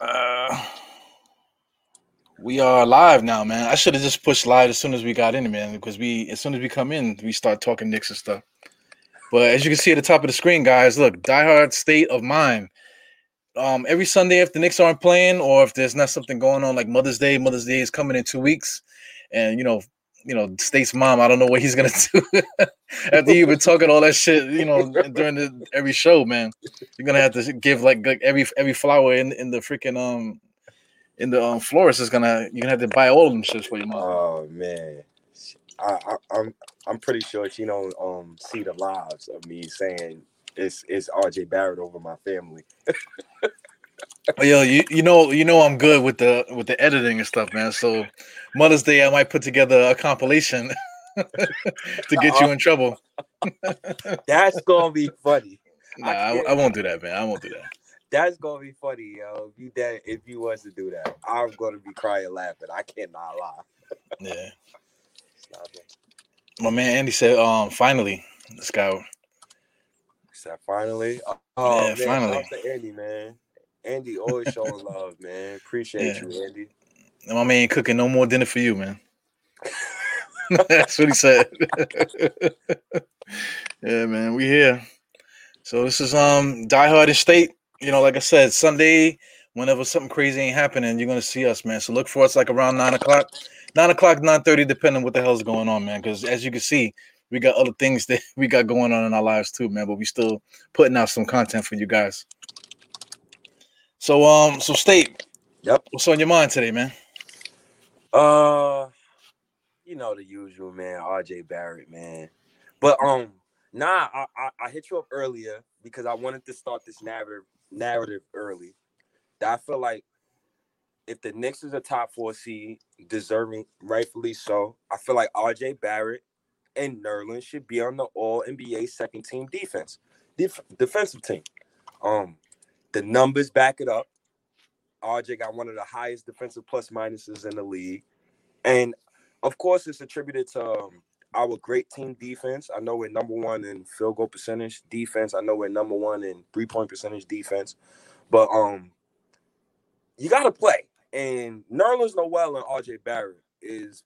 Uh, we are live now, man. I should have just pushed live as soon as we got in, man, because we as soon as we come in, we start talking Knicks and stuff. But as you can see at the top of the screen, guys, look, diehard state of mind. Um, every Sunday if the Knicks aren't playing, or if there's not something going on like Mother's Day, Mother's Day is coming in two weeks, and you know, you know, State's mom, I don't know what he's gonna do after you've been talking all that shit, you know, during the, every show, man. You're gonna have to give like, like every every flower in in the freaking um in the um, florist is gonna you're gonna have to buy all of them shits for your mom. Oh man, I, I, I'm I'm pretty sure she don't um see the lives of me saying it's it's RJ Barrett over my family. Oh, yo, you, you know you know I'm good with the with the editing and stuff, man. So Mother's Day I might put together a compilation to get you in trouble. That's gonna be funny. Nah, I, I, won't do that, man. I won't do that. That's gonna be funny, yo. If you that if you was to do that, I'm gonna be crying laughing. I cannot lie. yeah. My man Andy said, um, finally, this guy. Said finally. Oh yeah, man, finally. Andy, man. Andy always showing love, man. Appreciate yeah. you, Andy. My man ain't cooking no more dinner for you, man. That's what he said. yeah, man, we here. So this is um Die Hard Estate. You know, like I said, Sunday, whenever something crazy ain't happening, you're gonna see us, man. So look for us like around nine o'clock, nine o'clock, nine thirty, depending what the hell's going on, man. Because as you can see, we got other things that we got going on in our lives too, man. But we still putting out some content for you guys. So um, so state. Yep. What's on your mind today, man? Uh, you know the usual, man. RJ Barrett, man. But um, nah, I, I, I hit you up earlier because I wanted to start this narrative narrative early. That I feel like if the Knicks is a top four seed, deserving, rightfully so, I feel like RJ Barrett and Nerlens should be on the All NBA second team defense, def- defensive team. Um, the numbers back it up. RJ got one of the highest defensive plus minuses in the league. And of course, it's attributed to um, our great team defense. I know we're number one in field goal percentage defense. I know we're number one in three point percentage defense. But um, you got to play. And Nerlens Noel and RJ Barrett is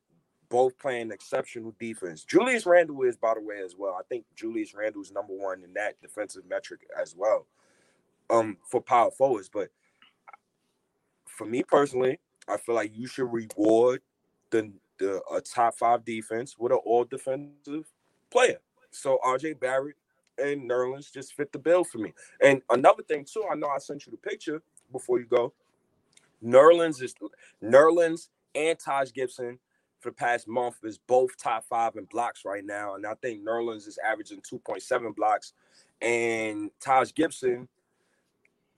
both playing exceptional defense. Julius Randle is, by the way, as well. I think Julius Randle is number one in that defensive metric as well um for power forwards. But for me personally, I feel like you should reward the the a top five defense with an all defensive player. So RJ Barrett and Nerlens just fit the bill for me. And another thing too, I know I sent you the picture before you go. Nerlens is Nerlens and Taj Gibson for the past month is both top five in blocks right now. And I think Nerlens is averaging 2.7 blocks. And Taj Gibson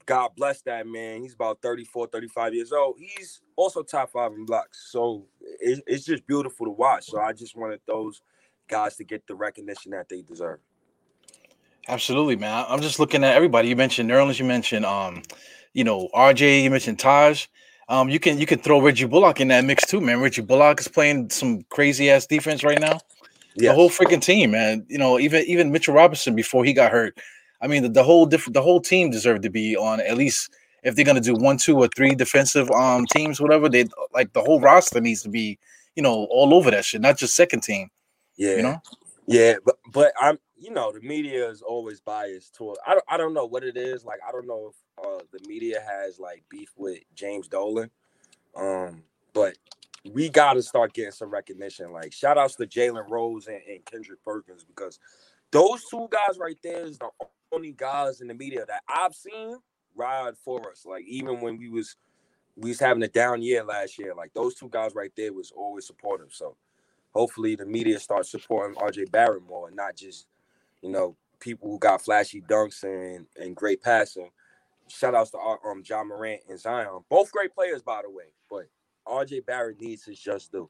God bless that man. He's about 34, 35 years old. He's also top five in blocks. So it, it's just beautiful to watch. So I just wanted those guys to get the recognition that they deserve. Absolutely, man. I'm just looking at everybody. You mentioned Nerlens, you mentioned um, you know, RJ, you mentioned Taj. Um, you can you can throw Reggie Bullock in that mix too, man. Reggie Bullock is playing some crazy ass defense right now. Yeah. The whole freaking team, man. You know, even even Mitchell Robinson before he got hurt I mean, the, the whole different the whole team deserved to be on at least if they're gonna do one, two, or three defensive um teams, whatever. They like the whole roster needs to be, you know, all over that shit, not just second team. Yeah, you know. Yeah, but but I'm you know the media is always biased toward. I don't I don't know what it is. Like I don't know if uh, the media has like beef with James Dolan, um, but we got to start getting some recognition. Like shout outs to Jalen Rose and, and Kendrick Perkins because those two guys right there is the only guys in the media that I've seen ride for us. Like even when we was we was having a down year last year, like those two guys right there was always supportive. So hopefully the media starts supporting RJ Barrett more and not just, you know, people who got flashy dunks and, and great passing. Shout outs to um Ja Morant and Zion. Both great players, by the way. But RJ Barrett needs his just due.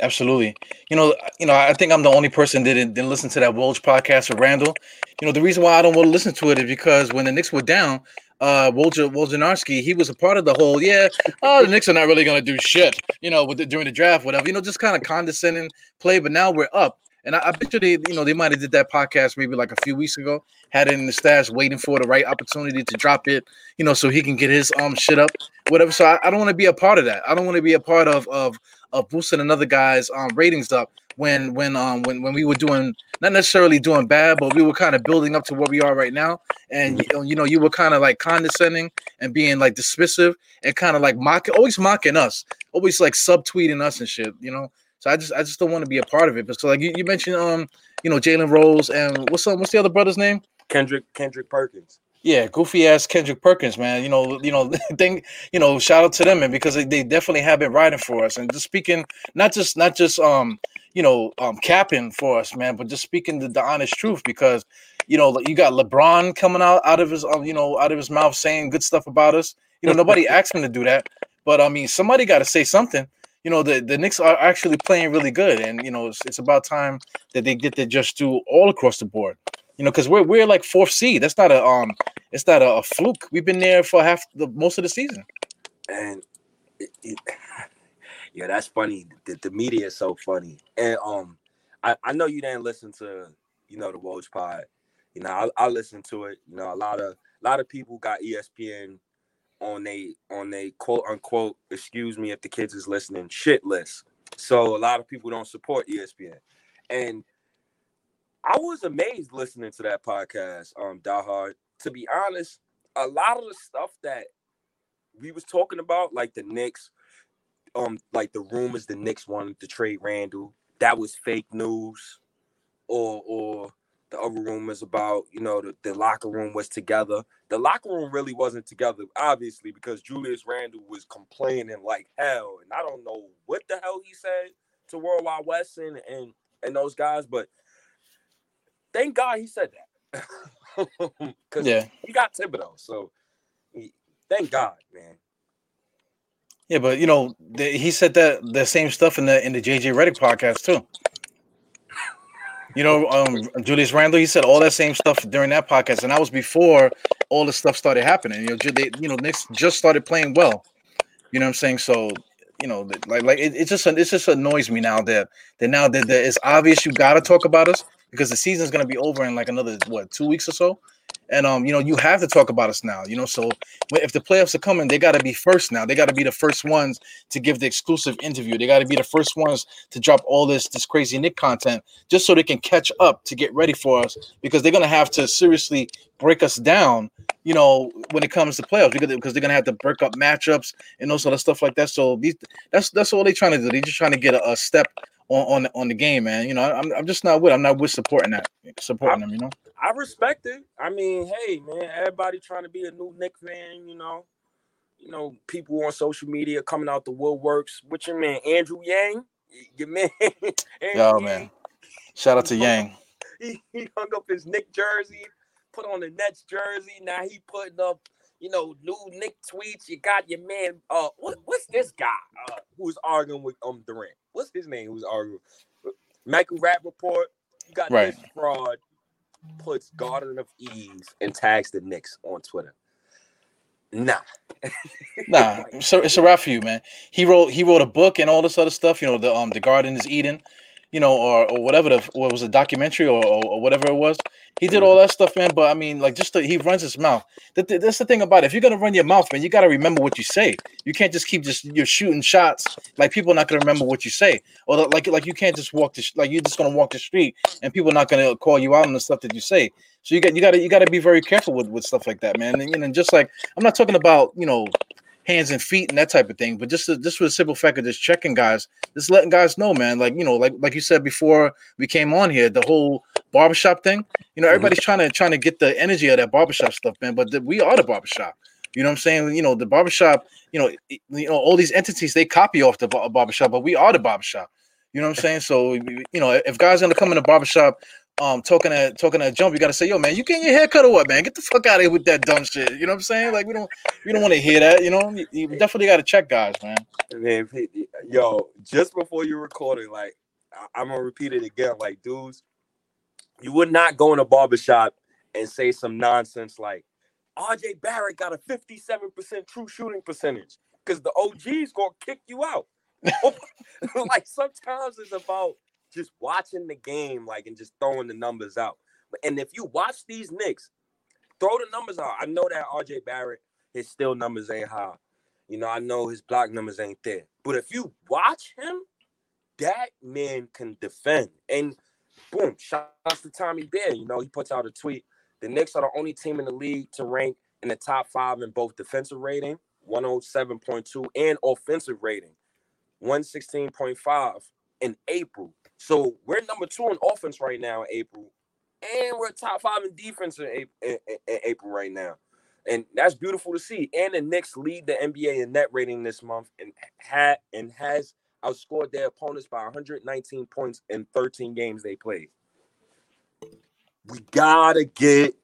Absolutely. You know, you know, I think I'm the only person that didn't, didn't listen to that Woj podcast with Randle. You know, the reason why I don't want to listen to it is because when the Knicks were down, uh Woj Wojnarowski, he was a part of the whole, yeah, oh, the Knicks are not really gonna do shit, you know, with the, during the draft, whatever, you know, just kind of condescending play. But now we're up And I, I bet you they, you know, they might have did that podcast maybe like a few weeks ago, had it in the stash, waiting for the right opportunity to drop it, you know, so he can get his um shit up, whatever. So I, I don't want to be a part of that. I don't want to be a part of of of boosting another guy's um ratings up when when um when when we were doing not necessarily doing bad, but we were kind of building up to where we are right now. And you know, you were kind of like condescending and being like dismissive and kind of like mocking, always mocking us, always like subtweeting us and shit, you know. So I just I just don't want to be a part of it. But so like you, you mentioned um, you know, Jalen Rose and what's up, what's the other brother's name? Kendrick Kendrick Perkins. Yeah, goofy ass Kendrick Perkins, man. You know, you know, thing, you know, shout out to them, man, because they, they definitely have been riding for us. And just speaking, not just not just um, you know, um capping for us, man, but just speaking the, the honest truth because you know, you got LeBron coming out out of his um, you know, out of his mouth saying good stuff about us. You know, nobody asked him to do that, but I mean, somebody got to say something you know the, the Knicks are actually playing really good, and you know it's, it's about time that they get their just do all across the board. You know, because we're we're like fourth seed. That's not a um, it's not a, a, fluke. We've been there for half the most of the season. And it, it, yeah, that's funny. The, the media is so funny, and um, I, I know you didn't listen to you know the Woj Pod. You know, I, I listened to it. You know, a lot of a lot of people got ESPN on a on a quote unquote excuse me if the kids is listening shit list. So a lot of people don't support ESPN, and I was amazed listening to that podcast. Um, Die Hard. To be honest, a lot of the stuff that we was talking about, like the Knicks, um, like the rumors the Knicks wanted to trade Randle, that was fake news, or or the other rumors about you know the, the locker room was together the locker room really wasn't together obviously because julius randle was complaining like hell and i don't know what the hell he said to Worldwide Wes and and, and those guys but thank god he said that because yeah. he got thibodeau so he, thank god man yeah, but you know, the, he said that the same stuff in the in the JJ Redick podcast too. You know, um, Julius Randle, he said all that same stuff during that podcast, and that was before all the stuff started happening. You know, they, you know, Knicks just started playing well. You know what I'm saying? So, you know, like, like it, it just it just annoys me now that that now that, that it's obvious you got to talk about us because the season's gonna be over in like another what two weeks or so. And um, you know, you have to talk about us now. You know, so if the playoffs are coming, they got to be first now. They got to be the first ones to give the exclusive interview. They got to be the first ones to drop all this this crazy Knick content, just so they can catch up to get ready for us. Because they're gonna have to seriously break us down. You know, when it comes to playoffs, because, because they're gonna have to break up matchups and all sort of stuff like that. So these, that's that's all they're trying to do. They're just trying to get a, a step on, on on the game, man. You know, I'm I'm just not with. I'm not with supporting that, supporting them. You know. I respect it. I mean, hey man, everybody trying to be a new Knick fan, you know. You know, people on social media coming out the woodworks. What's your man, Andrew Yang? Your man. Andrew Yo, man. Shout out to Yang. he, he hung up his Knick jersey, put on the Nets jersey. Now he putting up, you know, new Knick tweets. You got your man. Uh, what, what's this guy uh, who's arguing with um Durant? What's his name? Who's arguing? Michael Rapaport. You got right. this fraud puts Garden of Ease and tags the Knicks on Twitter. Nah. nah, so it's a wrap for you, man. He wrote he wrote a book and all this other stuff. You know, the um the Garden is Eden you know, or, or whatever the what was a documentary or, or, or, whatever it was. He did all that stuff, man. But I mean, like, just the, he runs his mouth. That, that's the thing about it. If you're gonna run your mouth, man, you got to remember what you say. You can't just keep just you're shooting shots. Like people are not gonna remember what you say, or like like you can't just walk the like you're just gonna walk the street and people are not gonna call you out on the stuff that you say. So you got you got to you got to be very careful with with stuff like that, man. And, and just like I'm not talking about you know hands and feet and that type of thing. But just just for the simple fact of just checking guys, just letting guys know, man. Like you know, like like you said before we came on here, the whole barbershop thing. You know, mm-hmm. everybody's trying to trying to get the energy of that barbershop stuff, man. But the, we are the barbershop. You know what I'm saying? You know, the barbershop. You know, you know all these entities they copy off the barbershop, but we are the barbershop. You know what I'm saying? So you know, if guys gonna come in the barbershop um talking at talking at jump, you gotta say, yo, man, you getting your hair cut or what, man? Get the fuck out of here with that dumb shit. You know what I'm saying? Like we don't we don't want to hear that, you know. You, you definitely gotta check guys, man. Man, yo, just before you recording, like I, am gonna repeat it again. Like, dudes, you would not go in a barbershop and say some nonsense like RJ Barrett got a 57% true shooting percentage because the OG's gonna kick you out. like sometimes it's about just watching the game, like and just throwing the numbers out. And if you watch these Knicks, throw the numbers out. I know that RJ Barrett, his still numbers ain't high. You know, I know his block numbers ain't there. But if you watch him, that man can defend. And boom, shout out to Tommy Beer. You know, he puts out a tweet. The Knicks are the only team in the league to rank in the top five in both defensive rating, 107.2, and offensive rating, 116.5 in April. So we're number two in offense right now in April, and we're top five in defense in April, in, in April right now. And that's beautiful to see. And the Knicks lead the NBA in net rating this month and had and has outscored their opponents by 119 points in 13 games they played. We gotta get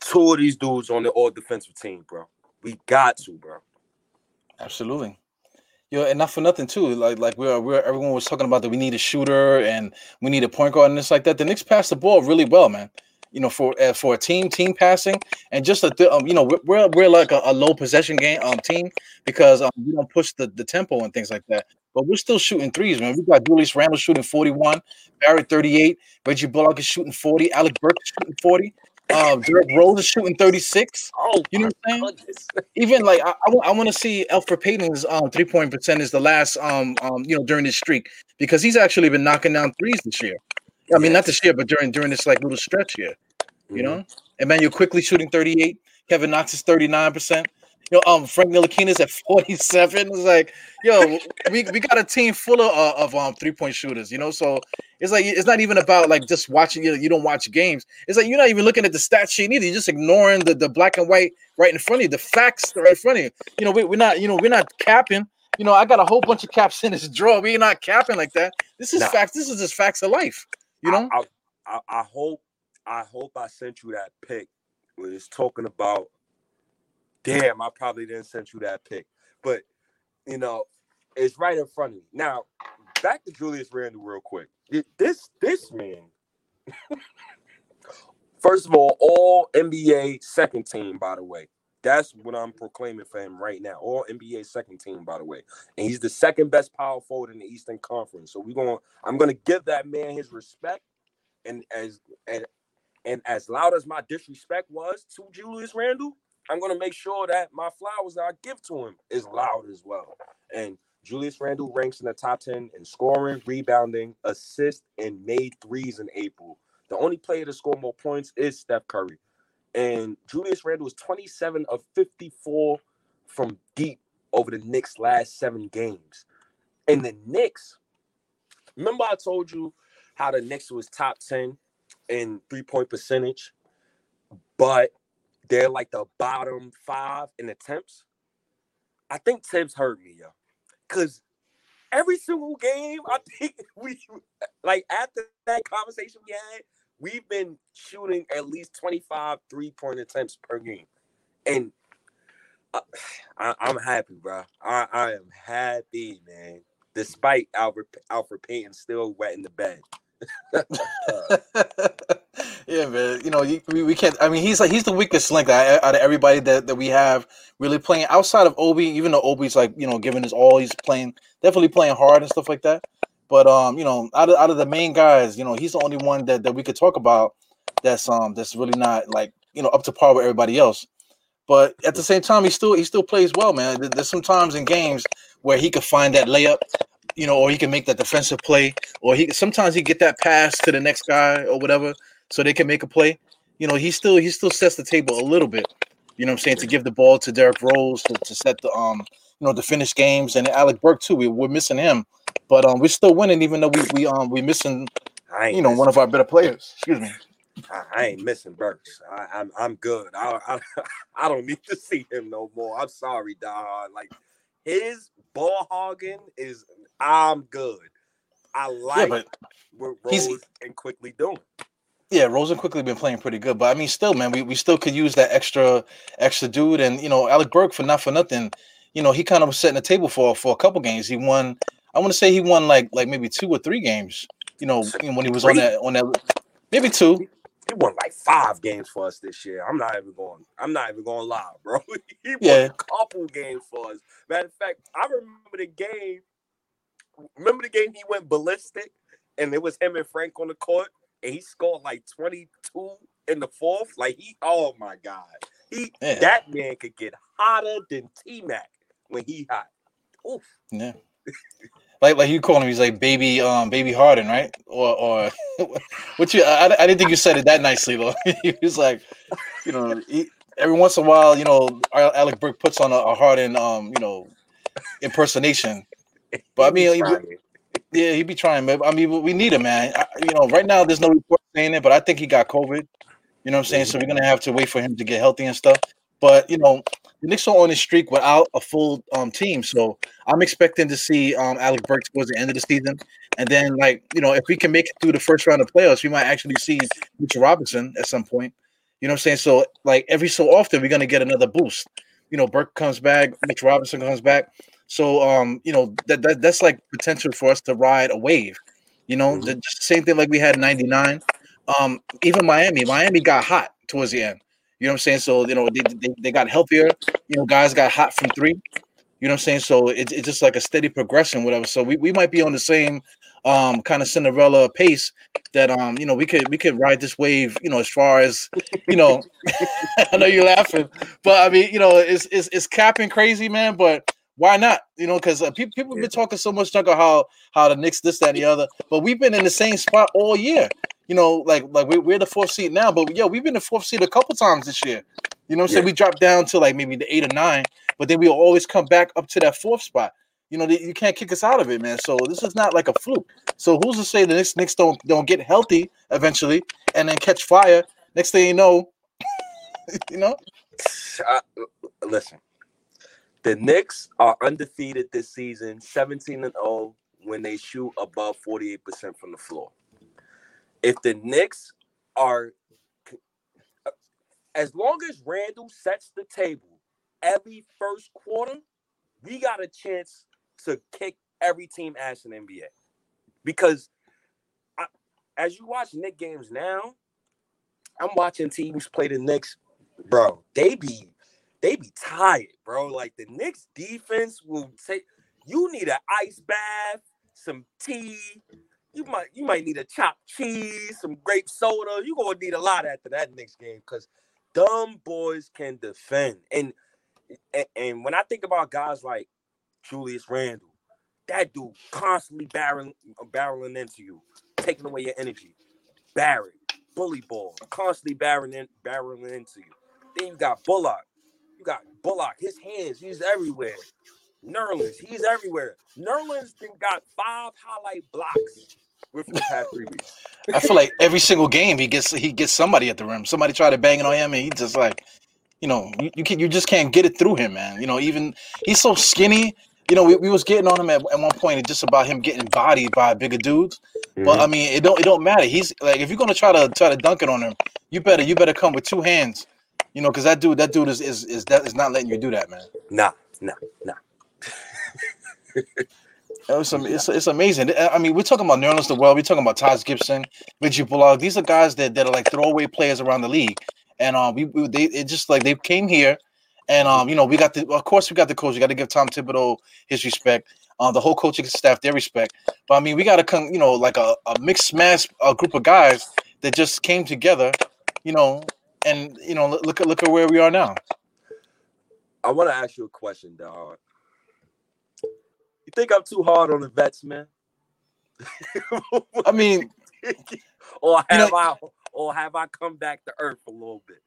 two of these dudes on the all defensive team, bro. We got to, bro. Absolutely. Yo, and not for nothing too. Like like we're we're everyone was talking about that we need a shooter and we need a point guard and it's like that. The Knicks pass the ball really well, man. You know, for uh, for a team team passing and just a th- um, you know we're we're, like a, a, low possession game um team because um, we don't push the, the tempo and things like that. But we're still shooting threes, man. We got Julius Randle shooting 41, Barrett 38, Reggie Bullock is shooting 40, Alec Burks is shooting 40. Uh, Derrick Rose is shooting 36. Oh, you know what I'm saying? Goodness. Even like I, I, want to see Elfrid Payton's um three point percentage the last um um you know during this streak because he's actually been knocking down threes this year. I mean, not this year, but during during this like little stretch here. You mm-hmm. know, Immanuel Quickley shooting 38. Kevin Knox is 39 percent. Yo, um, Frank Ntilikina at 47. It's like, yo, we, we got a team full of, uh, of um three point shooters, you know. So it's like it's not even about like just watching. You know, you don't watch games. It's like you're not even looking at the stat sheet either. You're just ignoring the, the black and white right in front of you, the facts right in front of you. You know, we, we're not, you know, we're not capping. You know, I got a whole bunch of caps in this drawer. We're not capping like that. This is nah. facts. This is just facts of life. You know. I, I, I hope I hope I sent you that pic. Was talking about damn, I probably didn't send you that pic. But you know, it's right in front of me. Now, back to Julius Randle real quick. This this man, first of all, all NBA second team, by the way. That's what I'm proclaiming for him right now. All NBA second team, by the way. And he's the second best power forward in the Eastern Conference. So we're going to I'm gonna give that man his respect. And as and and as loud as my disrespect was to Julius Randle, I'm gonna make sure that my flowers that I give to him is loud as well. And Julius Randle ranks in the top 10 in scoring, rebounding, assists, and made threes in April. The only player to score more points is Steph Curry. And Julius Randle was 27 of 54 from deep over the Knicks' last seven games. And the Knicks, remember I told you how the Knicks was top 10 in three-point percentage, but they're like the bottom five in attempts. I think Thibs hurt me, yo. Cause every single game, I think we like after that conversation we had, we've been shooting at least 25 three-point attempts per game. And uh, I, am happy, bro. I, I am happy, man. Despite Albert Elfrid Payton still wet in the bed. yeah, man. You know, we, we can't. I mean, he's like he's the weakest link out of everybody that, that we have really playing outside of Obi. Even though Obi's like you know giving his all, he's playing definitely playing hard and stuff like that. But um, you know, out of out of the main guys, you know, he's the only one that, that we could talk about that's um that's really not like you know up to par with everybody else. But at the same time, he still he still plays well, man. There's some times in games where he could find that layup you know, or he can make that defensive play, or he sometimes he get that pass to the next guy or whatever, so they can make a play. You know, he still he still sets the table a little bit. You know what I'm saying? To give the ball to Derrick Rose to, to set the um you know to finish games and Alec Burke too. We, we're missing him, but um we're still winning even though we we um we missing you know one of our better players. Excuse me. I, I ain't missing Burks. I, I'm, I'm good. I, I I don't need to see him no more. I'm sorry, dog. Like his ball hogging is I'm good. I like yeah, what Rose and Quickley doing. Yeah, Rosen Quickley been playing pretty good, but I mean, still, man, we, we still could use that extra extra dude, and you know, Alec Burke for not for nothing, you know, he kind of was setting the table for for a couple games. He won, I want to say he won like like maybe two or three games, you know, when he was on that on that, maybe two. He won like five games for us this year. I'm not even going. I'm not even going to lie, bro. he won yeah. a couple games for us. Matter of fact, I remember the game remember the game he went ballistic and it was him and Frank on the court, and he scored like 22 in the fourth. Like he, oh my god, he Yeah. that man could get hotter than T Mac when he hot. Oof. Yeah. Like like you call him, he's like baby um baby Harden, right? Or or what you I, I didn't think you said it that nicely though. he was like, you know, he, every once in a while, you know, Alec Burke puts on a, a Harden um, you know, impersonation. But I mean, He he- trying. Yeah, he be trying, man. I mean, we need him, man. I, you know, right now there's no report saying it, but I think he got COVID. You know what I'm saying? So we're gonna have to wait for him to get healthy and stuff. But you know, the Knicks are on this streak without a full um team, so I'm expecting to see um Alec Burks towards the end of the season, and then like you know, if we can make it through the first round of playoffs, we might actually see Mitchell Robinson at some point. You know what I'm saying? So like every so often, we're gonna get another boost. You know, Burke comes back, Mitch Robinson comes back. So um, you know, that, that that's like potential for us to ride a wave. You know, Mhm. the same thing like we had in '99. Um, even Miami, Miami got hot towards the end. You know what I'm saying? So you know they, they, they got healthier. You know, guys got hot from three. You know what I'm saying? So it, it's just like a steady progression, whatever. So we, we might be on the same um kind of Cinderella pace that um you know we could we could ride this wave you know as far as you know I know you're laughing but I mean you know it's it's, it's capping crazy man but why not? You know because uh, people people have been talking so much junk about how how the Knicks this that and the other but we've been in the same spot all year. You know like like we're, we're the fourth seed now but yeah we've been the fourth seed a couple times this year. You know what I'm saying? We dropped down to like maybe the eight or nine but then we'll always come back up to that fourth spot. You know, you can't kick us out of it, man. So this is not like a fluke. So who's to say the Knicks, Knicks don't don't get healthy eventually and then catch fire? Next thing you know, you know, I- listen, the Knicks are undefeated this season, 17 and 0 when they shoot above 48% from the floor. If the Knicks are uh, as long as Randle sets the table every first quarter, we got a chance to kick every team ass in the NBA. Because I, as you watch Knick games now, I'm watching teams play the Knicks, bro. They be they be tired, bro. Like the Knicks defense will take you need an ice bath, some tea. You might you might need a chopped cheese, some grape soda. You're gonna need a lot after that next game because dumb boys can defend. And, and and when I think about guys like Julius Randle, that dude constantly barreling uh, barreling into you, taking away your energy. Barrett, bully ball, constantly barreling in, barreling into you. Then you got Bullock. You got Bullock. His hands, he's everywhere. Nerlens, he's everywhere. Nerlens been got five highlight blocks with the past three weeks. I feel like every single game he gets he gets somebody at the rim. Somebody try to bang it on him, and he just like, you know, you, you can you just can't get it through him, man. You know, even he's so skinny. You know, we, we was getting on him at, at one point, it's just about him getting bodied by bigger dudes. But mm-hmm. I mean, it don't it don't matter. He's like, if you're gonna try to try to dunk it on him, you better you better come with two hands. You know, because that dude that dude is is is that is not letting you do that, man. nah, nah, nah. It's, it's, it's amazing. I mean, we're talking about Nerlens the World. We're talking about Taj Gibson, Reggie Bullock. These are guys that, that are like throwaway players around the league. And um, we, we they it just like they came here, and um, you know, we got the of course we got the coach. We got to give Tom Thibodeau his respect. Um, the whole coaching staff their respect. But I mean, we got to come, you know, like a, a mixed mass a group of guys that just came together, you know, and you know, look look at look at where we are now. I want to ask you a question, dog. You think I'm too hard on the vets, man? I mean, or You have know- I or have I come back to earth a little bit?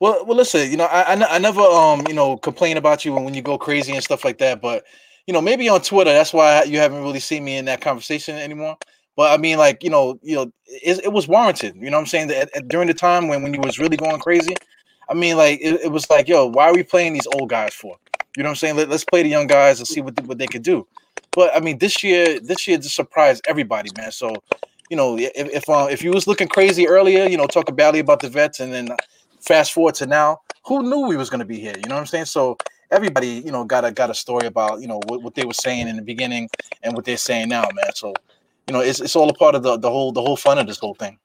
Well, well, listen. You know, I, I, I never, um, you know, complain about you when, when you go crazy and stuff like that. But you know, maybe on Twitter, that's why you haven't really seen me in that conversation anymore. But I mean, like, you know, you know, it, it was warranted. You know, what I'm saying that at- during the time when when you was really going crazy, I mean, like, it, it was like, yo, why are we playing these old guys for? You know, what I'm saying Let, let's play the young guys and see what the, what they could do. But I mean, this year, this year just surprised everybody, man. So. You know, if if, uh, if you was looking crazy earlier, you know, talking badly about the vets, and then fast forward to now, who knew we was to be here? You know what I'm saying? So everybody, you know, got a got a story about you know what, what they were saying in the beginning and what they're saying now, man. So you know, it's it's all a part of the the whole the whole fun of this whole thing.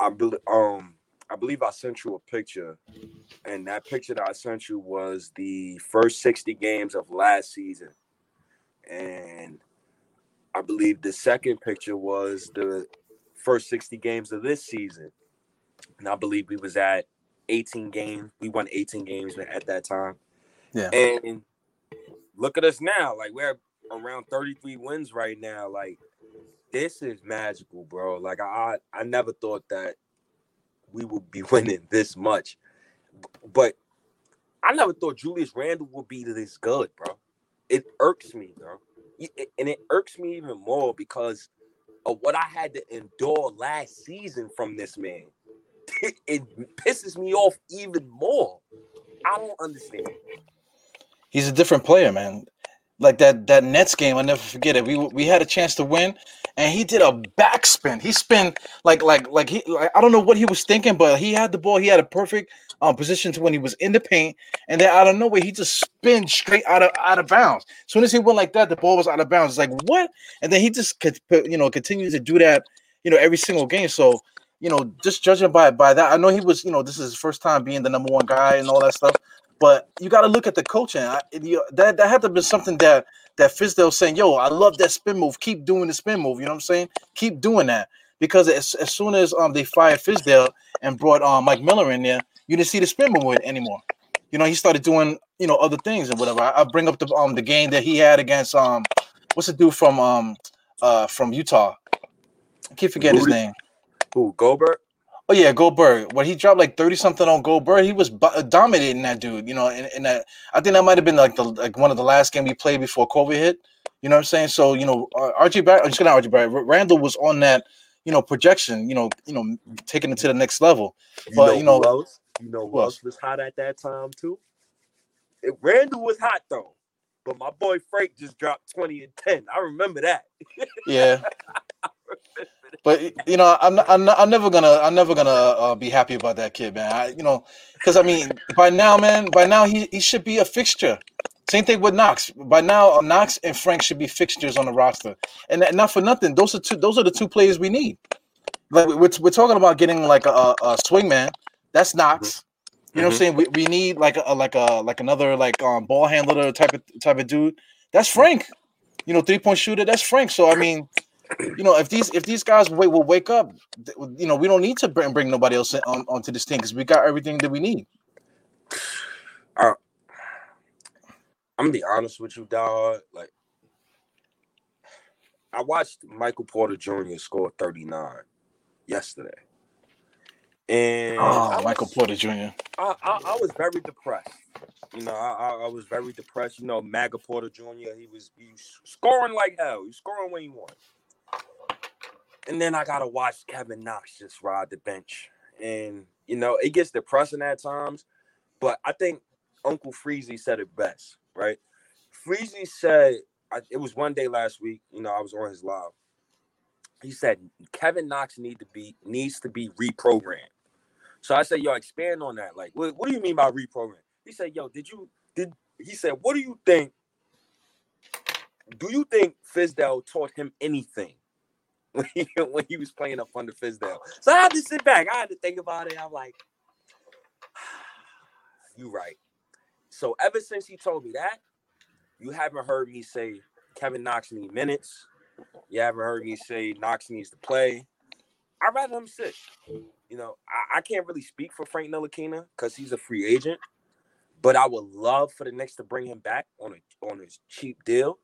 I believe um I believe I sent you a picture, and that picture that I sent you was the first 60 games of last season. And I believe the second picture was the first 60 games of this season. And I believe we was at 18 games. We won 18 games at that time. Yeah. And look at us now. Like we're around 33 wins right now. Like this is magical, bro. Like I I never thought that we would be winning this much. But I never thought Julius Randle would be this good, bro. It irks me, bro. And it irks me even more because of what I had to endure last season from this man. It, pisses me off even more. I don't understand. He's a different player, man. Like that that Nets game, I never forget it. We we had a chance to win, and he did a backspin. He spin like like like he like, I don't know what he was thinking, but he had the ball. He had a perfect um, position to when he was in the paint, and then out of nowhere he just spin straight out of out of bounds. As soon as he went like that, the ball was out of bounds. It's like what? And then he just could you know continues to do that you know every single game. So you know just judging by by that, I know he was you know this is his first time being the number one guy and all that stuff. But you got to look at the coaching. I, you, that that had to be something that that Fizdale saying, "Yo, I love that spin move. Keep doing the spin move." You know what I'm saying? Keep doing that because as, as soon as um they fired Fizdale and brought um Mike Miller in there, you didn't see the spin move anymore. You know, he started doing you know other things and whatever. I, I bring up the um the game that he had against um what's the dude from um uh from Utah. I keep forgetting his name. Who Gobert? Oh yeah, Goldberg. When he dropped like thirty something on Goldberg, he was bu- uh, dominating that dude. You know, and, and that I think that might have been like the like one of the last game we played before COVID hit. You know what I'm saying? So you know, uh, RJ Barrett, just gonna RJ Barrett. Randle was on that you know projection. You know, you know, taking it to the next level. You but know you know, who else? you know who else was hot at that time too? It, Randle was hot though, but my boy Frank just dropped twenty and ten. I remember that. yeah. but you know, I'm I'm, I'm never gonna I'm never gonna uh, be happy about that kid, man. I, you know, because I mean, by now, man, by now he, he should be a fixture. Same thing with Knox. By now, Knox and Frank should be fixtures on the roster, and not for nothing. Those are two. Those are the two players we need. Like we're, we're talking about getting like a, a swing man. That's Knox. You know mm-hmm. what I'm mm-hmm. saying? We, we need like a like a like another like um ball handler type of type of dude. That's Frank. You know, three point shooter. That's Frank. So I mean, you know, if these if these guys wait will wake up, you know, we don't need to bring bring nobody else on onto this team because we got everything that we need. Uh, I'm gonna be honest with you, dog. Like, I watched Michael Porter Jr. score 39 yesterday, and oh, Michael Porter Jr. I, I, I was very depressed. You know, I, I, was very depressed. You know, Maga Porter Jr. He was he was scoring like hell. He was scoring when he wanted. And then I gotta watch Kevin Knox just ride the bench. And you know, it gets depressing at times, but I think Uncle Freezy said it best, right? Freezy said it was one day last week, you know, I was on his live. He said Kevin Knox need to be needs to be reprogrammed. So I said, yo, expand on that. Like, what, what do you mean by reprogram? He said, yo, did you did he said, what do you think? Do you think Fizdale taught him anything when he, was playing up under Fizdale. So I had to sit back. I had to think about it. I'm like, you right. So ever since he told me that, you haven't heard me say Kevin Knox needs minutes. You haven't heard me say Knox needs to play. I'd rather him sit. You know, I, I can't really speak for Frank Ntilikina because he's a free agent, but I would love for the Knicks to bring him back on a on a cheap deal.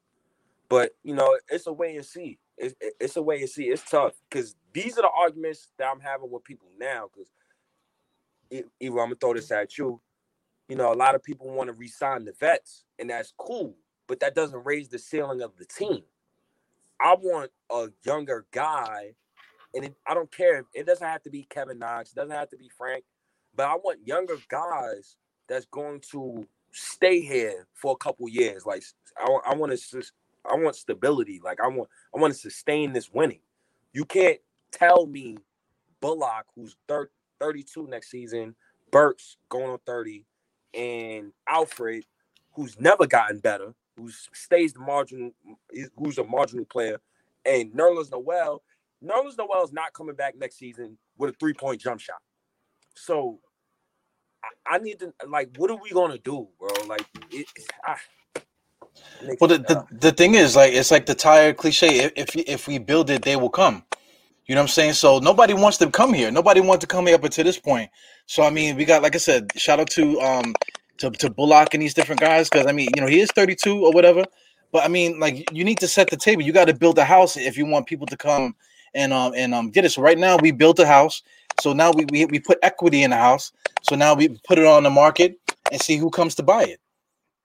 But you know, it's a way and see it's, it's a way to see. It's tough because these are the arguments that I'm having with people now. Because even I'm gonna throw this at you. You know, a lot of people want to resign the vets, and that's cool, but that doesn't raise the ceiling of the team. I want a younger guy, and it, I don't care. It doesn't have to be Kevin Knox. It doesn't have to be Frank, but I want younger guys that's going to stay here for a couple years. Like I, I want to I want stability. Like I want I want to sustain this winning. You can't tell me Bullock, who's thir- 32 next season, Burks going on 30, and Alfred, who's never gotten better, who stays the marginal, who's a marginal player, and Nerlens Noel. Nerlens Noel is not coming back next season with a three point jump shot. So I, I, need to like, what are we gonna do, bro? Like, it, I, Well, the, the, the thing is, like, it's like the tire cliche. If, if we build it, they will come. You know what I'm saying? So nobody wants to come here. Nobody wants to come here up until this point. So I mean, we got like I said, shout out to um to, to Bullock and these different guys because I mean, you know, he is 32 or whatever. But I mean, like you need to set the table. You got to build a house if you want people to come and um and um get it. So right now we built a house. So now we we, we put equity in the house. So now we put it on the market and see who comes to buy it.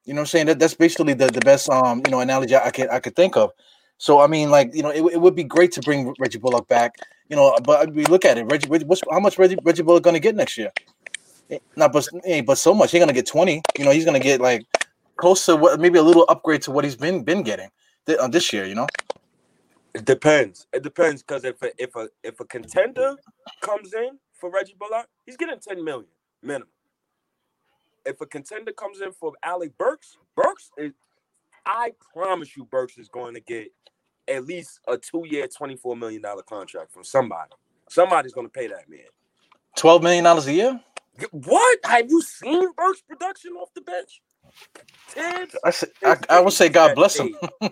You know what I'm saying? That that's basically the, the best um you know analogy I could I could think of. So I mean, like you know, it, it would be great to bring Reggie Bullock back. You know, but we look at it. Reggie, Reggie what's, how much Reggie Reggie Bullock going to get next year? Eh, not but eh, but so much. He's going to get twenty. You know, he's going to get like close to what maybe a little upgrade to what he's been been getting th- uh, this year. You know. It depends. It depends because if a, if a if a contender comes in for Reggie Bullock, he's getting ten million minimum. If a contender comes in for Alec Burks, Burks is, I promise you, Burks is going to get at least a two-year, twenty-four million dollar contract from somebody. Somebody's going to pay that man. Twelve million dollars a year. What have you seen Burks' production off the bench? I, say, I, I would say God bless him.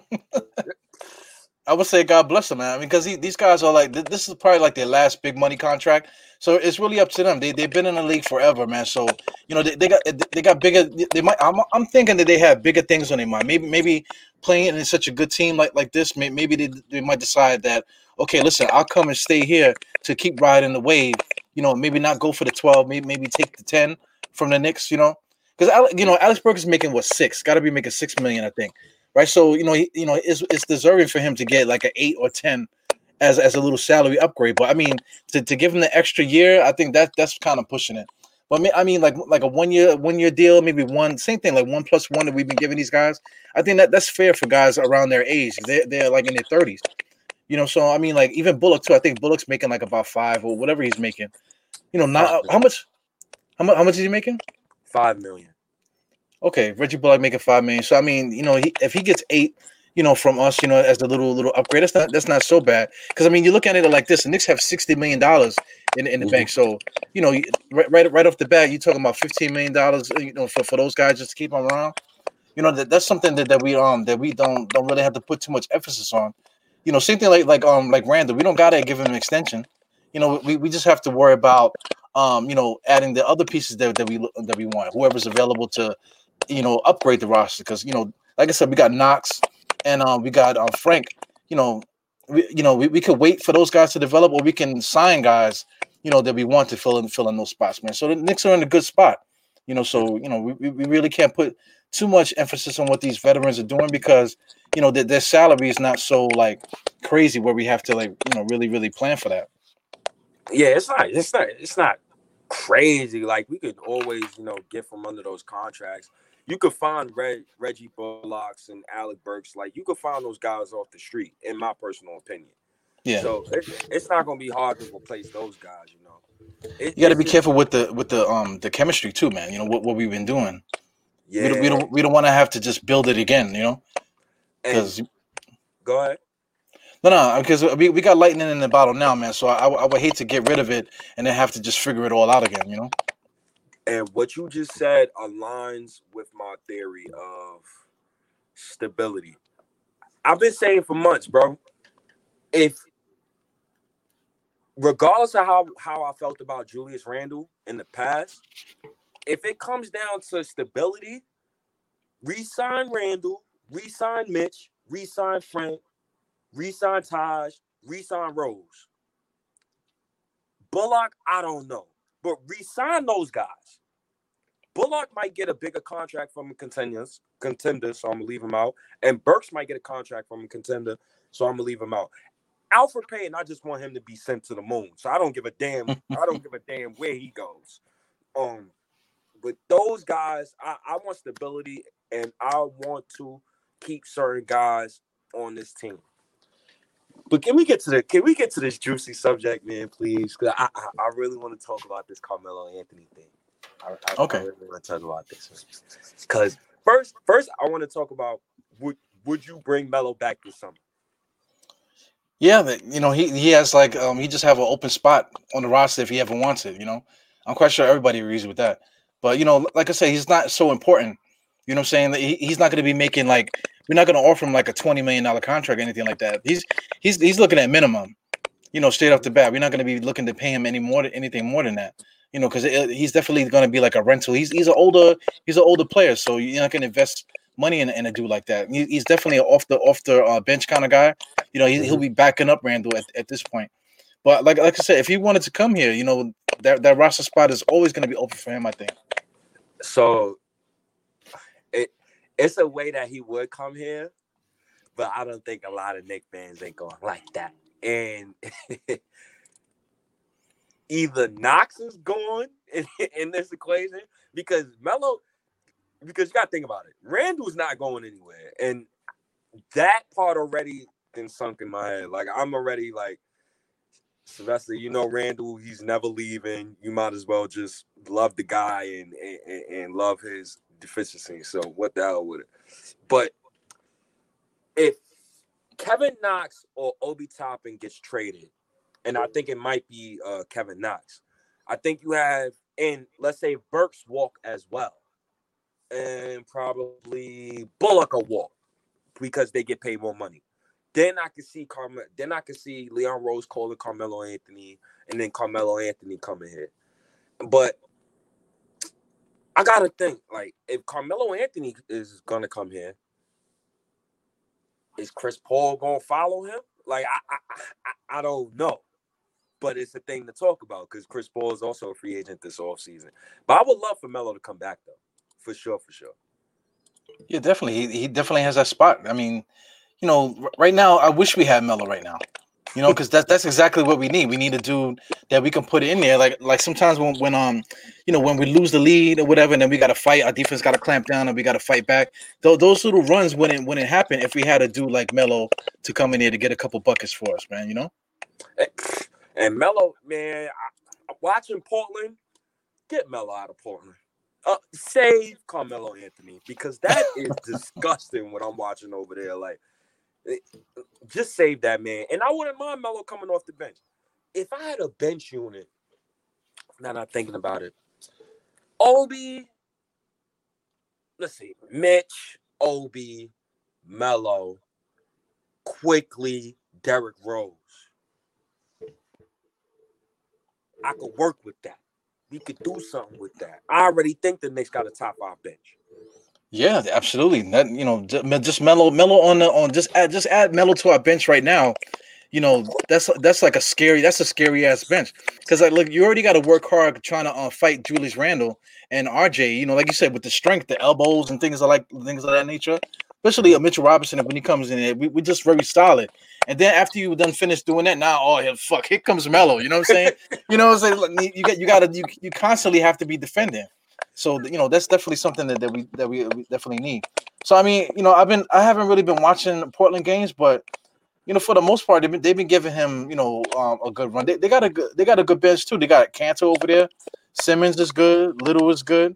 I would say God bless them, man. I mean, because these guys are like this is probably like their last big money contract, so it's really up to them. They they've been in the league forever, man. So you know they, they got they got bigger. They might. I'm, I'm thinking that they have bigger things on their mind. Maybe maybe playing in such a good team like like this, maybe they, they might decide that okay, listen, I'll come and stay here to keep riding the wave. You know, maybe not go for the twelve, maybe maybe take the ten from the Knicks. You know, because you know Alex Burks is making what six? Got to be making six million, I think right? So you know, he, you know, it's it's deserving for him to get like an eight or ten as as a little salary upgrade. But I mean, to, to give him the extra year, I think that that's kind of pushing it. But I mean, like like a one year one year deal, maybe one same thing, like one plus one that we've been giving these guys. I think that that's fair for guys around their age. They're they're like in their thirties, you know. So I mean, like even Bullock too. I think Bullock's making like about five or whatever he's making. You know, not how much, how much, how much is he making? Five million. Okay, Reggie Bullock making five million. So I mean, you know, he, if he gets eight, you know, from us, you know, as the little little upgrade, that's not that's not so bad. Because I mean, you look at it like this: the Knicks have sixty million dollars in in the mm-hmm. bank. So you know, right, right right off the bat, you're talking about fifteen million dollars, you know, for, for those guys just to keep them around. You know, that, that's something that, that we um that we don't don't really have to put too much emphasis on. You know, same thing like like um like Randle, we don't gotta give him an extension. You know, we, we just have to worry about um you know adding the other pieces that, that we that we want. Whoever's available to you know, upgrade the roster because you know, like I said, we got Knox and um, we got uh, Frank. You know, we you know we, we could wait for those guys to develop, or we can sign guys, you know, that we want to fill in fill in those spots, man. So the Knicks are in a good spot. You know, so you know we, we really can't put too much emphasis on what these veterans are doing because you know their, their salary is not so like crazy where we have to like you know really really plan for that. Yeah, it's not. It's not. It's not crazy. Like we could always, you know, get from under those contracts you could find Reg, Reggie Bullocks and Alec Burks. Like you could find those guys off the street, in my personal opinion. Yeah. So it, it's not going to be hard to replace those guys. You know. It, you got to be careful with the with the um the chemistry too, man. You know what, what we've been doing. Yeah. We don't we don't, we don't want to have to just build it again. You know. Because. Go ahead. No, no, because we, we got lightning in the bottle now, man. So I, I would hate to get rid of it and then have to just figure it all out again, you know. And what you just said aligns with my theory of stability. I've been saying for months, bro. If regardless of how, how I felt about Julius Randle in the past, if it comes down to stability, resign Randle, resign Mitch, resign Frank, resign Taj, resign Rose. Bullock, I don't know. But resign those guys. Bullock might get a bigger contract from a contenders, contender, so I'm gonna leave him out. And Burks might get a contract from a contender, so I'm gonna leave him out. Elfrid Payne, I just want him to be sent to the moon. So I don't give a damn. I don't give a damn where he goes. Um, but those guys, I, I want stability and I want to keep certain guys on this team. But can we get to the can we get to this juicy subject, man, please? Because I, I, I really want to talk about this Carmelo Anthony thing. I, I, okay. I really want to talk about this because first, first I want to talk about would would you bring Melo back this summer? Yeah, you know he he has like um he just have an open spot on the roster if he ever wants it. You know, I'm quite sure everybody agrees with that. But you know, like I said, he's not so important. You know what I'm saying? He, he's not going to be making like we're not going to offer him like a twenty million dollar contract or anything like that. He's he's he's looking at minimum, you know, straight off the bat. We're not going to be looking to pay him any more anything more than that, you know, because he's definitely going to be like a rental. He's he's an older he's an older player, so you're not going to invest money in, in a dude like that. He, he's definitely an off the off the uh, bench kind of guy. You know, he, will mm-hmm. be backing up Randle at, at this point. But like like I said, if he wanted to come here, you know, that that roster spot is always going to be open for him. I think. So, it it's a way that he would come here, but I don't think a lot of Knick fans ain't going like that. And either Knox is going in, in this equation because Melo, because you got to think about it. Randle's not going anywhere, and that part already been sunk in my head. Like I'm already like Sylvester, you know Randle, he's never leaving. You might as well just love the guy and and, and love his deficiency. So what the hell with it? But if Kevin Knox or Obi Toppin gets traded, and I think it might be uh, Kevin Knox, I think you have, and let's say Burks walk as well, and probably Bullock will walk because they get paid more money. Then I could see Carmel. Then I could see Leon Rose calling Carmelo Anthony, and then Carmelo Anthony coming here. But I gotta think like if Carmelo Anthony is gonna come here, is Chris Paul gonna follow him? Like I I, I, I don't know, but it's a thing to talk about because Chris Paul is also a free agent this off season. But I would love for Melo to come back though, for sure, for sure. Yeah, definitely. He, he definitely has that spot. I mean, you know, right now, I wish we had Melo right now. You know, because that's that's exactly what we need. We need a dude that we can put in there. Like like sometimes when when um, you know, when we lose the lead or whatever, and then we got to fight. Our defense got to clamp down, and we got to fight back. Those, those little runs when it when it happened. If we had a dude like Melo to come in here to get a couple buckets for us, man, you know. And Melo, man, I, watching Portland, get Melo out of Portland. Uh, save Carmelo Anthony because that is disgusting what I'm watching over there. Like just save that man. And I wouldn't mind Melo coming off the bench. If I had a bench unit, now not thinking about it, Obi, let's see, Mitch, Obi, Melo, Quickley, Derrick Rose. I could work with that. We could do something with that. I already think the Knicks got a top five bench. Yeah, absolutely. That you know, just Melo, Melo on the on just add just add Melo to our bench right now. You know, that's that's like a scary that's a scary ass bench because like look, you already got to work hard trying to uh, fight Julius Randle and RJ. You know, like you said, with the strength, the elbows, and things like things of that nature. Especially a Mitchell Robinson when he comes in, we we just very solid. And then after you done finished doing that, now oh fuck, here comes Melo. You know what I'm saying? you know what I'm saying? You got you got to you, you constantly have to be defending. So you know that's definitely something that, that we that we, we definitely need. So I mean, you know, I've been I haven't really been watching Portland games, but you know, for the most part, they've been they've been giving him you know um, a good run. They, they got a good they got a good bench too. They got Kanter over there. Simons is good. Little is good.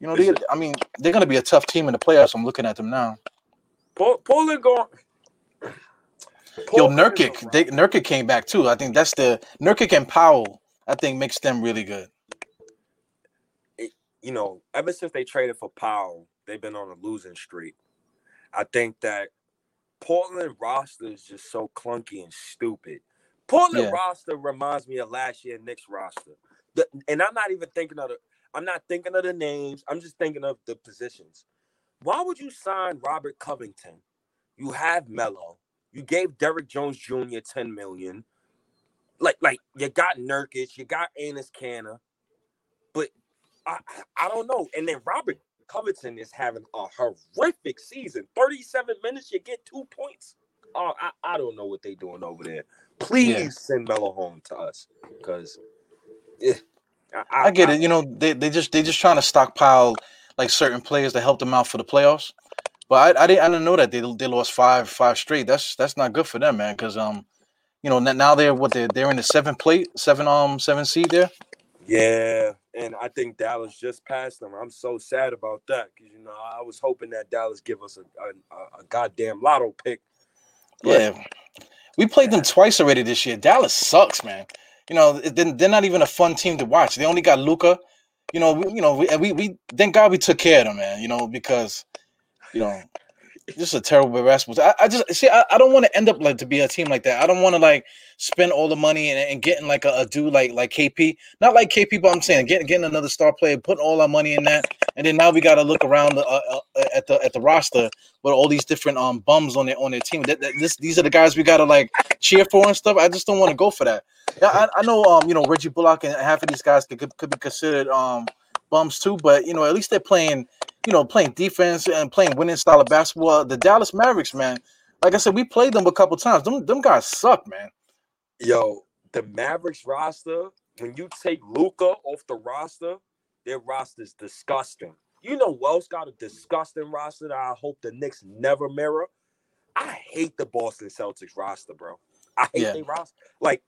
You know, they, I mean, they're going to be a tough team in the playoffs. I'm looking at them now. Portland going. Yo, Nurkic, they, Nurkic came back too. I think that's the Nurkic and Powell. I think makes them really good you know, ever since they traded for Powell, they've been on a losing streak. I think that Portland roster is just so clunky and stupid. Portland yeah. roster reminds me of last year Knicks roster. The, and I'm not even thinking of the I'm not thinking of the names. I'm just thinking of the positions. Why would you sign Robert Covington? You have Melo. You gave Derrick Jones Jr. 10 million. Like, like you got Nurkic, you got Enes But I, I don't know. And then Robert Covington is having a horrific season. 37 minutes, you get two points. Oh, I, I don't know what they're doing over there. Please yeah. send Melo home to us because yeah, I, I, get it. You know, they, they just they just trying to stockpile like certain players to help them out for the playoffs. But I, I didn't I didn't know that they they lost five five straight. That's that's not good for them, man. Because um, you know now they're what they're they're in the seventh plate, seven um seven seed there. Yeah, and I think Dallas just passed them. I'm so sad about that because you know I was hoping that Dallas give us a a, a goddamn lotto pick. But, yeah, we played them twice already this year. Dallas sucks, man. You know they're not even a fun team to watch. They only got Luka. You know, we, you know, we, we we thank God we took care of them, man. You know because you know just a terrible basketball. I, I just see. I, I don't want to end up like to be a team like that. I don't want to like spend all the money and, and getting like a, a dude like like KP. Not like KP, but I'm saying getting getting another star player, putting all our money in that, and then now we got to look around the, uh, uh, at the at the roster with all these different um bums on their on their team. That, that, this these are the guys we got to like cheer for and stuff. I just don't want to go for that. Yeah, I, I know. Um, you know Reggie Bullock and half of these guys could could, be considered um bums too, but you know at least they're playing you know, playing defense and playing winning style of basketball. The Dallas Mavericks, man, like I said, we played them a couple times. Them, them guys suck, man. Yo, the Mavericks roster, when you take Luka off the roster, their roster is disgusting. You know Wells got a disgusting roster that I hope the Knicks never mirror. I hate the Boston Celtics roster, bro. I hate yeah. their roster. Like,